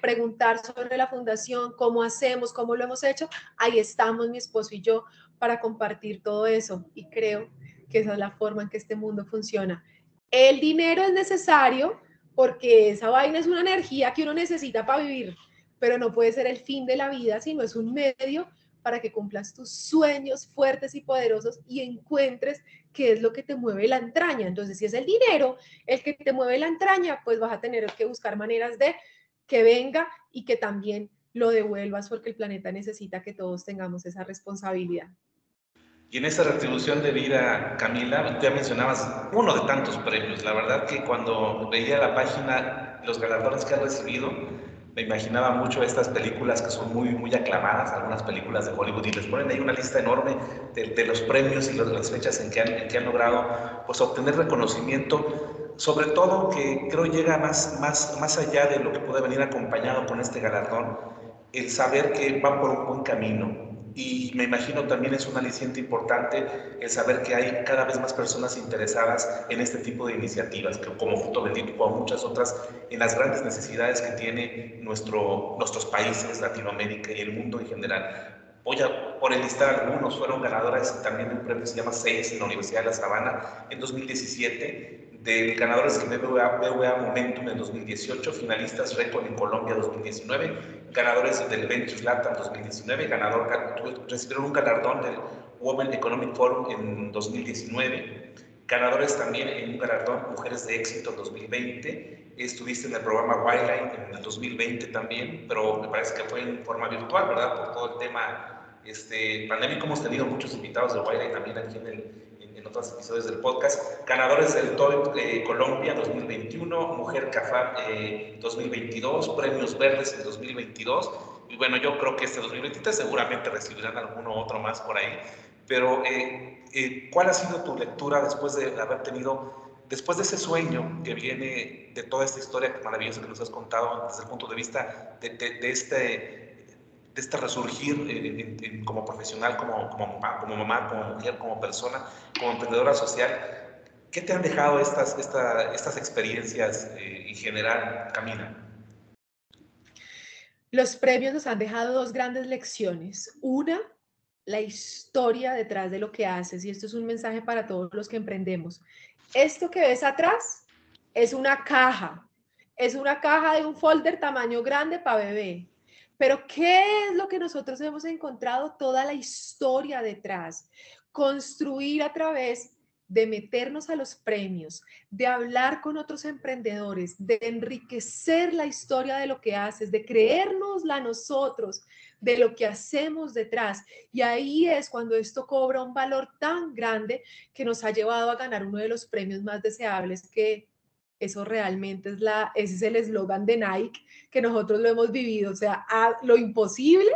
[SPEAKER 2] preguntar sobre la fundación, cómo hacemos, cómo lo hemos hecho, ahí estamos mi esposo y yo para compartir todo eso. Y creo que esa es la forma en que este mundo funciona. El dinero es necesario porque esa vaina es una energía que uno necesita para vivir, pero no puede ser el fin de la vida, sino es un medio para que cumplas tus sueños fuertes y poderosos y encuentres qué es lo que te mueve la entraña. Entonces, si es el dinero el que te mueve la entraña, pues vas a tener que buscar maneras de que venga y que también lo devuelvas porque el planeta necesita que todos tengamos esa responsabilidad.
[SPEAKER 1] Y en esa retribución de vida, Camila, tú ya mencionabas uno de tantos premios. La verdad que cuando veía la página, los galardones que has recibido, me imaginaba mucho estas películas que son muy, muy aclamadas, algunas películas de Hollywood, y les ponen ahí una lista enorme de, los premios y las fechas en que, han, que han logrado pues, obtener reconocimiento, sobre todo que creo llega más, más, más allá de lo que puede venir acompañado con este galardón, el saber que van por un buen camino, y me imagino también es un aliciente importante el saber que hay cada vez más personas interesadas en este tipo de iniciativas, que como Fruto Bendito, como muchas otras, en las grandes necesidades que tiene nuestro, nuestros países, Latinoamérica y el mundo en general. Voy a, por enlistar algunos, fueron ganadoras también de un premio que se llama SEIS en la Universidad de La Sabana en 2017, de ganadores que BBVA, Momentum en 2018, finalistas Récord en Colombia 2019, ganadores del Ventures Latam 2019, ganador, recibieron un galardón del Women Economic Forum en 2019, ganadores también en un galardón Mujeres de Éxito en 2020, estuviste en el programa Wildline en el 2020 también, pero me parece que fue en forma virtual, ¿verdad? Por todo el tema este, pandémico hemos tenido muchos invitados de Wildline también aquí en el en otros episodios del podcast. Ganadores del TOEIC eh, Colombia 2021, Mujer CAFAM 2022, Premios Verdes en 2022. Y bueno, yo creo que este 2023 seguramente recibirán alguno otro más por ahí. pero eh, eh, ¿cuál ha sido tu lectura después de haber tenido, después de ese sueño que viene de toda esta historia maravillosa que nos has contado desde el punto de vista de, de, este, de este resurgir como profesional, como, como, como, mamá, como mujer, como persona, como emprendedora social? ¿Qué te han dejado estas, estas experiencias eh, en general, Camila?
[SPEAKER 2] Los premios nos han dejado dos grandes lecciones. Una, la historia detrás de lo que haces. Y esto es un mensaje para todos los que emprendemos. Esto que ves atrás es una caja. Es una caja de un folder tamaño grande para bebé. Pero ¿qué es lo que nosotros hemos encontrado? Toda la historia detrás. Construir a través de meternos a los premios, de hablar con otros emprendedores, de enriquecer la historia de lo que haces, de creérnosla nosotros, de lo que hacemos detrás. Y ahí es cuando esto cobra un valor tan grande que nos ha llevado a ganar uno de los premios más deseables que eso realmente es la, ese es el eslogan de Nike, que nosotros lo hemos vivido, o sea, a lo imposible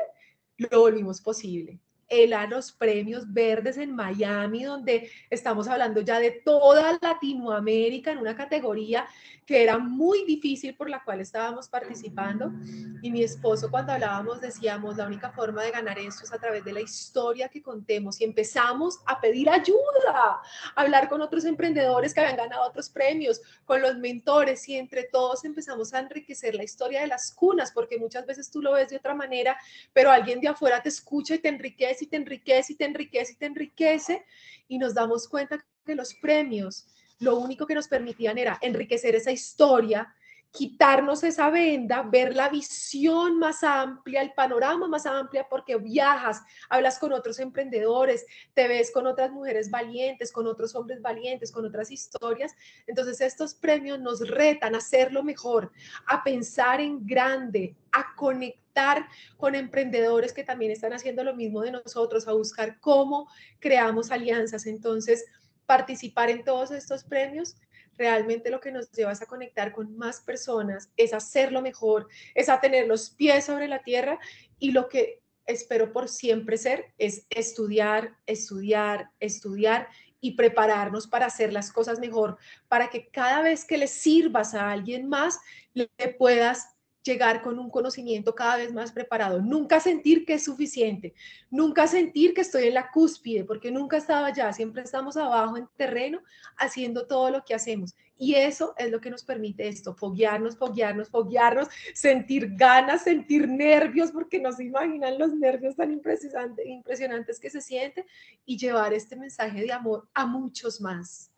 [SPEAKER 2] lo volvimos posible. Él a los premios verdes en Miami, donde estamos hablando ya de toda Latinoamérica en una categoría que era muy difícil por la cual estábamos participando. Y mi esposo cuando hablábamos decíamos, la única forma de ganar esto es a través de la historia que contemos y empezamos a pedir ayuda, a hablar con otros emprendedores que habían ganado otros premios, con los mentores. Y entre todos empezamos a enriquecer la historia de las cunas, porque muchas veces tú lo ves de otra manera, pero alguien de afuera te escucha y te enriquece y te enriquece y te enriquece y te enriquece. Y nos damos cuenta que los premios lo único que nos permitían era enriquecer esa historia, quitarnos esa venda, ver la visión más amplia, el panorama más amplia, porque viajas, hablas con otros emprendedores, te ves con otras mujeres valientes, con otros hombres valientes, con otras historias. Entonces estos premios nos retan a hacerlo mejor, a pensar en grande, a conectar con emprendedores que también están haciendo lo mismo de nosotros, a buscar cómo creamos alianzas. Entonces, participar en todos estos premios, realmente lo que nos lleva a conectar con más personas, es hacerlo mejor, es a tener los pies sobre la tierra y lo que espero por siempre ser es estudiar, estudiar, estudiar y prepararnos para hacer las cosas mejor, para que cada vez que le sirvas a alguien más, le puedas llegar con un conocimiento cada vez más preparado, nunca sentir que es suficiente, nunca sentir que estoy en la cúspide, porque nunca estaba allá, siempre estamos abajo en terreno haciendo todo lo que hacemos. Y eso es lo que nos permite esto, foguearnos, foguearnos, foguearnos, sentir ganas, sentir nervios, porque no se imaginan los nervios tan impresionantes, que se sienten y llevar este mensaje de amor a muchos más.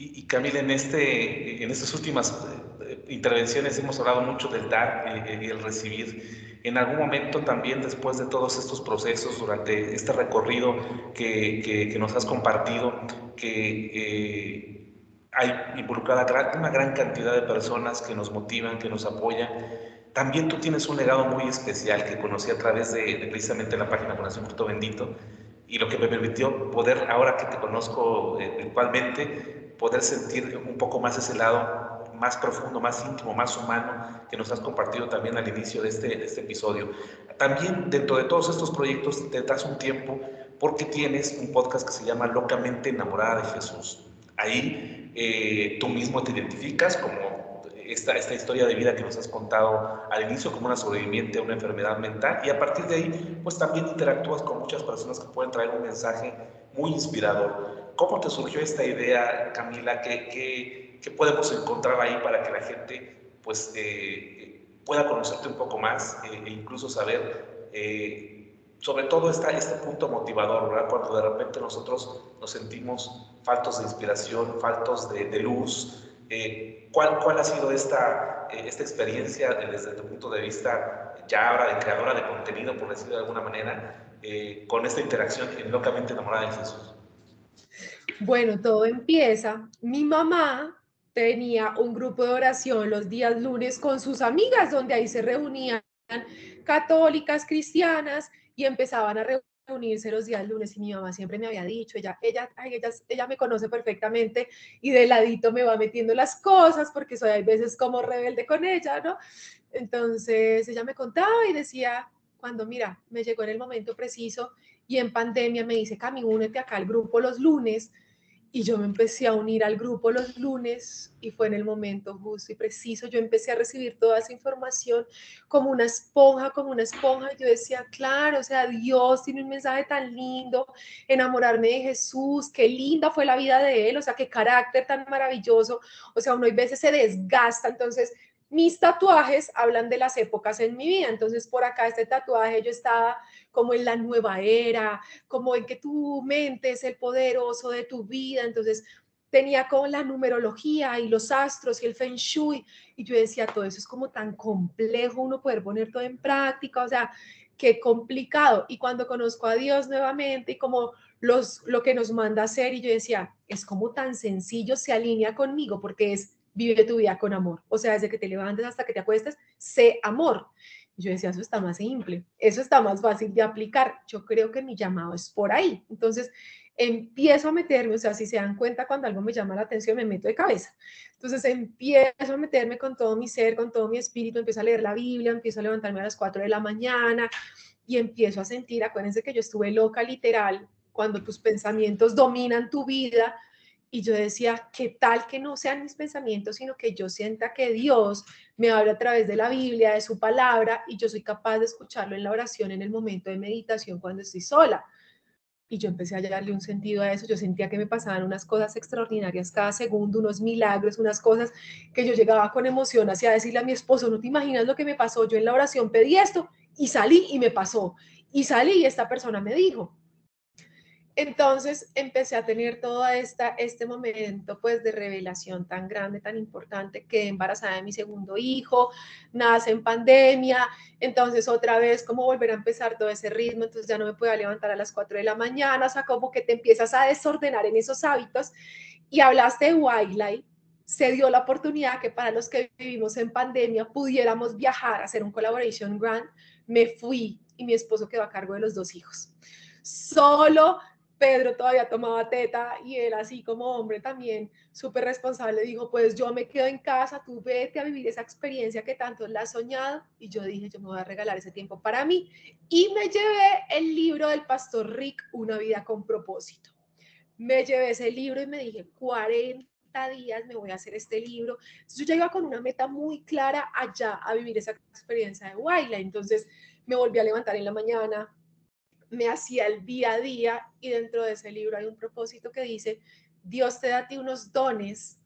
[SPEAKER 1] Y, Camila, en, este, en estas últimas eh, intervenciones hemos hablado mucho del dar y el recibir. En algún momento también, después de todos estos procesos, durante este recorrido que, que, nos has compartido, que eh, hay involucrada una gran cantidad de personas que nos motivan, que nos apoyan. También tú tienes un legado muy especial que conocí a través de, precisamente la página Corazón Fruto Bendito y lo que me permitió poder, ahora que te conozco eh, virtualmente, poder sentir un poco más ese lado más profundo, más íntimo, más humano que nos has compartido también al inicio de este, este episodio. También dentro de todos estos proyectos te das un tiempo porque tienes un podcast que se llama Locamente enamorada de Jesús. Ahí eh, tú mismo te identificas como esta, esta historia de vida que nos has contado al inicio como una sobreviviente a una enfermedad mental y a partir de ahí pues también interactúas con muchas personas que pueden traer un mensaje muy inspirador. ¿Cómo te surgió esta idea, Camila? ¿Qué, podemos encontrar ahí para que la gente pues, eh, pueda conocerte un poco más eh, e incluso saber, eh, sobre todo este punto motivador, ¿verdad? cuando de repente nosotros nos sentimos faltos de inspiración, faltos de, luz? ¿cuál, ¿Cuál ha sido esta, esta experiencia desde tu punto de vista ya ahora de creadora de contenido, por decirlo de alguna manera, con esta interacción locamente enamorada de Jesús?
[SPEAKER 2] Bueno, todo empieza. Mi mamá tenía un grupo de oración los días lunes con sus amigas, donde ahí se reunían católicas, cristianas, y empezaban a reunirse los días lunes. Y mi mamá siempre me había dicho, ella, ella, ella, ella me conoce perfectamente y de ladito me va metiendo las cosas, porque soy a veces como rebelde con ella, ¿no? Entonces ella me contaba y decía, cuando mira, me llegó en el momento preciso y en pandemia me dice, Cami, únete acá al grupo los lunes y yo me empecé a unir al grupo los lunes y fue en el momento justo y preciso. Yo empecé a recibir toda esa información como una esponja, como una esponja. Yo decía, claro, o sea, Dios tiene un mensaje tan lindo, enamorarme de Jesús, qué linda fue la vida de Él, o sea, qué carácter tan maravilloso. O sea, uno a veces se desgasta. Entonces, mis tatuajes hablan de las épocas en mi vida. Entonces, por acá este tatuaje yo estaba como en la nueva era, como en que tu mente es el poderoso de tu vida. Entonces, tenía como la numerología y los astros y el feng shui. Y yo decía, todo eso es como tan complejo uno poder poner todo en práctica. O sea, qué complicado. Y cuando conozco a Dios nuevamente y como los, lo que nos manda hacer, y yo decía, es como tan sencillo, se alinea conmigo porque es vive tu vida con amor. O sea, desde que te levantes hasta que te acuestes, sé amor. Yo decía, eso está más simple, eso está más fácil de aplicar. Yo creo que mi llamado es por ahí. Entonces, empiezo a meterme, o sea, si se dan cuenta, cuando algo me llama la atención, me meto de cabeza. Entonces, empiezo a meterme con todo mi ser, con todo mi espíritu, empiezo a leer la Biblia, empiezo a levantarme a las 4 de la mañana y empiezo a sentir, acuérdense que yo estuve loca literal, cuando tus pensamientos dominan tu vida, y yo decía, ¿qué tal que no sean mis pensamientos, sino que yo sienta que Dios me habla a través de la Biblia, de su palabra, y yo soy capaz de escucharlo en la oración, en el momento de meditación, cuando estoy sola? Y yo empecé a darle un sentido a eso. Yo sentía que me pasaban unas cosas extraordinarias cada segundo, unos milagros, unas cosas que yo llegaba con emoción hacia decirle a mi esposo, no te imaginas lo que me pasó. Yo en la oración pedí esto y salí y me pasó. Y salí y esta persona me dijo, entonces empecé a tener todo esta, este momento pues de revelación tan grande, tan importante, que embarazada de mi segundo hijo, nace en pandemia, entonces otra vez como volver a empezar todo ese ritmo, entonces ya no me podía levantar a las 4 de la mañana, o sea, como que te empiezas a desordenar en esos hábitos y hablaste de wildlife, se dio la oportunidad que para los que vivimos en pandemia pudiéramos viajar a hacer un collaboration grant, me fui y mi esposo quedó a cargo de los dos hijos. Solo Pedro todavía tomaba teta y él así como hombre también súper responsable dijo, pues yo me quedo en casa, tú vete a vivir esa experiencia que tanto la has soñado y yo dije, yo me voy a regalar ese tiempo para mí y me llevé el libro del pastor Rick, Una vida con propósito. Me llevé ese libro y me dije, 40 días me voy a hacer este libro. Entonces yo ya iba con una meta muy clara allá a vivir esa experiencia de Waila. Entonces me volví a levantar en la mañana, me hacía el día a día y dentro de ese libro hay un propósito que dice, Dios te da a ti unos dones,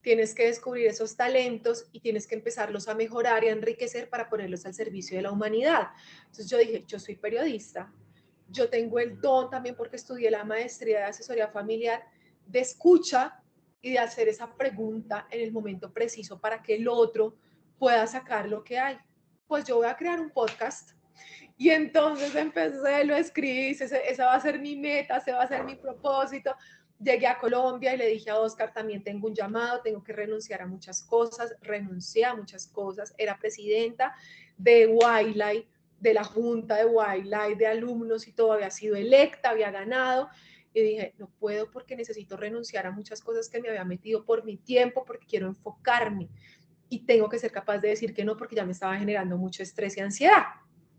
[SPEAKER 2] tienes que descubrir esos talentos y tienes que empezarlos a mejorar y a enriquecer para ponerlos al servicio de la humanidad. Entonces yo dije, yo soy periodista, yo tengo el don también porque estudié la maestría de asesoría familiar de escucha y de hacer esa pregunta en el momento preciso para que el otro pueda sacar lo que hay. Pues yo voy a crear un podcast y entonces empecé, lo escribí, esa va a ser mi meta, ese va a ser mi propósito. Llegué a Colombia y le dije a Oscar, también tengo un llamado, tengo que renunciar a muchas cosas, renuncié a muchas cosas, era presidenta de Wildlife, de la junta de Wildlife, de alumnos y todo, había sido electa, había ganado. Y dije, no puedo porque necesito renunciar a muchas cosas que me había metido por mi tiempo, porque quiero enfocarme. Y tengo que ser capaz de decir que no porque ya me estaba generando mucho estrés y ansiedad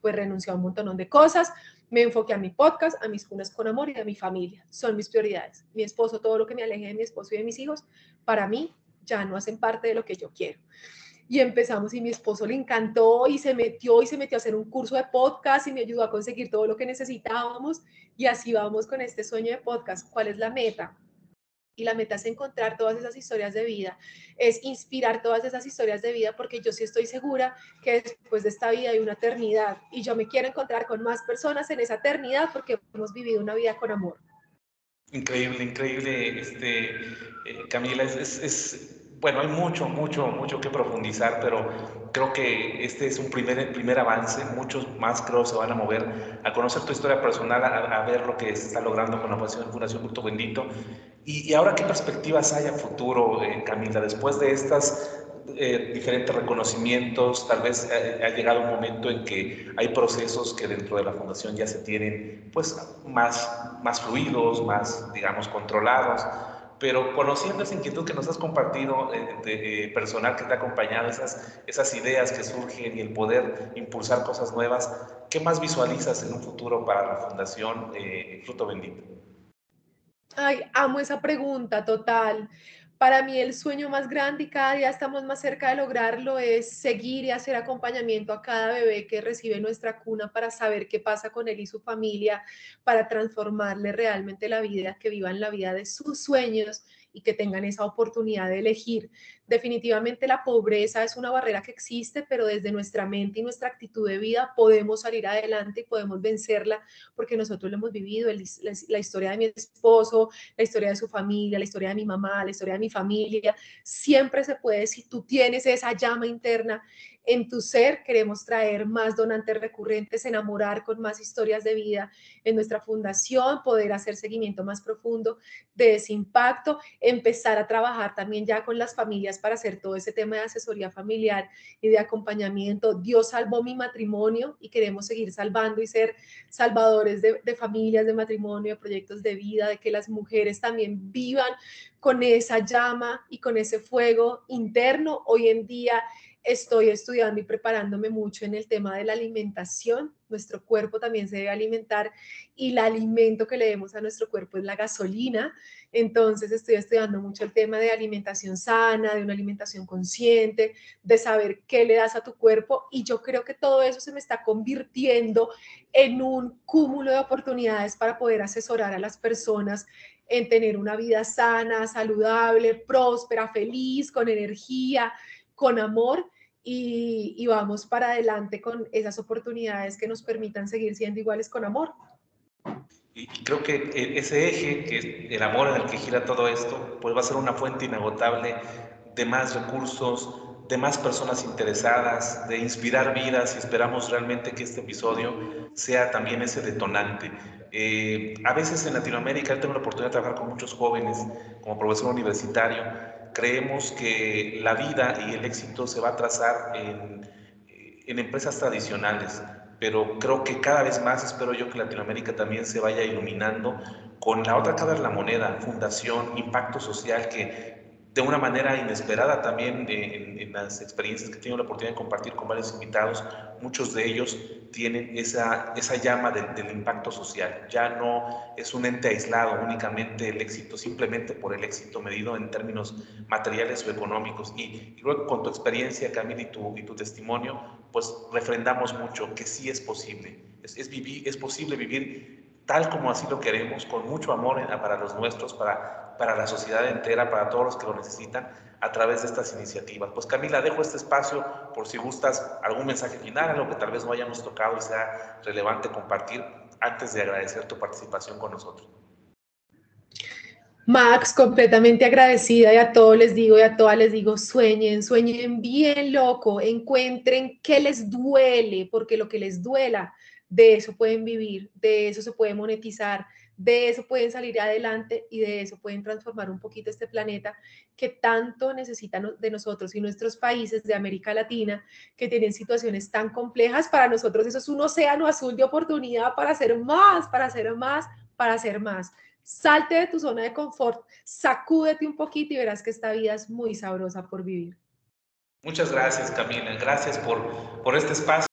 [SPEAKER 2] pues renuncié a un montón de cosas, me enfoqué a mi podcast, a mis cunas con amor y a mi familia. Son mis prioridades. Mi esposo, todo lo que me aleje de mi esposo y de mis hijos, para mí ya no hacen parte de lo que yo quiero. Y empezamos y mi esposo le encantó y se metió y se metió a hacer un curso de podcast y me ayudó a conseguir todo lo que necesitábamos y así vamos con este sueño de podcast. ¿Cuál es la meta? Y la meta es encontrar todas esas historias de vida, es inspirar todas esas historias de vida, porque yo sí estoy segura que después de esta vida hay una eternidad y yo me quiero encontrar con más personas en esa eternidad porque hemos vivido una vida con amor.
[SPEAKER 1] Increíble, increíble, este, eh, Camila, es bueno, hay mucho, mucho, mucho que profundizar, pero creo que este es un primer, primer avance. Muchos más creo se van a mover a conocer tu historia personal, a, ver lo que se está logrando con la Fundación, Culto Bendito. Y, ahora, ¿qué perspectivas hay a futuro, eh, Camila? Después de estas eh, diferentes reconocimientos, tal vez eh, ha llegado un momento en que hay procesos que dentro de la Fundación ya se tienen pues más, más fluidos, más, digamos, controlados pero conociendo esa inquietud que nos has compartido eh, eh, personal que te ha acompañado, esas, esas ideas que surgen y el poder impulsar cosas nuevas, ¿qué más visualizas en un futuro para la Fundación eh, Fruto Bendito?
[SPEAKER 2] Ay, amo esa pregunta, total. Para mí el sueño más grande y cada día estamos más cerca de lograrlo es seguir y hacer acompañamiento a cada bebé que recibe nuestra cuna para saber qué pasa con él y su familia, para transformarle realmente la vida, que vivan la vida de sus sueños y que tengan esa oportunidad de elegir. Definitivamente la pobreza es una barrera que existe, pero desde nuestra mente y nuestra actitud de vida podemos salir adelante y podemos vencerla porque nosotros lo hemos vivido, la historia de mi esposo, la historia de su familia, la historia de mi mamá, la historia de mi familia. Siempre se puede si tú tienes esa llama interna en tu ser queremos traer más donantes recurrentes, enamorar con más historias de vida en nuestra fundación, poder hacer seguimiento más profundo de ese impacto, empezar a trabajar también ya con las familias para hacer todo ese tema de asesoría familiar y de acompañamiento. Dios salvó mi matrimonio y queremos seguir salvando y ser salvadores de, familias, de matrimonio, de proyectos de vida, de que las mujeres también vivan con esa llama y con ese fuego interno. Hoy en día Estoy estudiando y preparándome mucho en el tema de la alimentación. Nuestro cuerpo también se debe alimentar y el alimento que le demos a nuestro cuerpo es la gasolina. Entonces estoy estudiando mucho el tema de alimentación sana, de una alimentación consciente, de saber qué le das a tu cuerpo. Y yo creo que todo eso se me está convirtiendo en un cúmulo de oportunidades para poder asesorar a las personas en tener una vida sana, saludable, próspera, feliz, con energía, con amor y, vamos para adelante con esas oportunidades que nos permitan seguir siendo iguales con amor.
[SPEAKER 1] Y creo que e, ese eje, que es el amor en el que gira todo esto, pues va a ser una fuente inagotable de más recursos, de más personas interesadas, de inspirar vidas y esperamos realmente que este episodio sea también ese detonante. Eh, a veces en Latinoamérica tengo la oportunidad de trabajar con muchos jóvenes como profesor universitario creemos que la vida y el éxito se va a trazar en, en empresas tradicionales, pero creo que cada vez más espero yo que Latinoamérica también se vaya iluminando con la otra cara de la moneda, fundación, impacto social, que de una manera inesperada también en, las experiencias que tengo la oportunidad de compartir con varios invitados, muchos de ellos tienen esa, esa llama del impacto social. Ya no es un ente aislado únicamente el éxito, simplemente por el éxito medido en términos materiales o económicos. Y, luego con tu experiencia, Camila, y tu, y tu testimonio, pues refrendamos mucho que sí es posible. Es, es posible vivir tal como así lo queremos, con mucho amor para los nuestros, para para la sociedad entera, para todos los que lo necesitan, a través de estas iniciativas. Pues Camila, dejo este espacio por si gustas algún mensaje final, algo que tal vez no hayamos tocado y sea relevante compartir antes de agradecer tu participación con nosotros.
[SPEAKER 2] Max, completamente agradecida y a todos les digo y a todas les digo, sueñen, sueñen bien loco, encuentren qué les duele, porque lo que les duela, de eso pueden vivir, de eso se puede monetizar, de eso pueden salir adelante y de eso pueden transformar un poquito este planeta que tanto necesitan de nosotros y nuestros países de América Latina que tienen situaciones tan complejas. Para nosotros eso es un océano azul de oportunidad para hacer más, para hacer más, para hacer más. Salte de tu zona de confort, sacúdete un poquito y verás que esta vida es muy sabrosa por vivir.
[SPEAKER 1] Muchas gracias, Camila. Gracias por, por este espacio.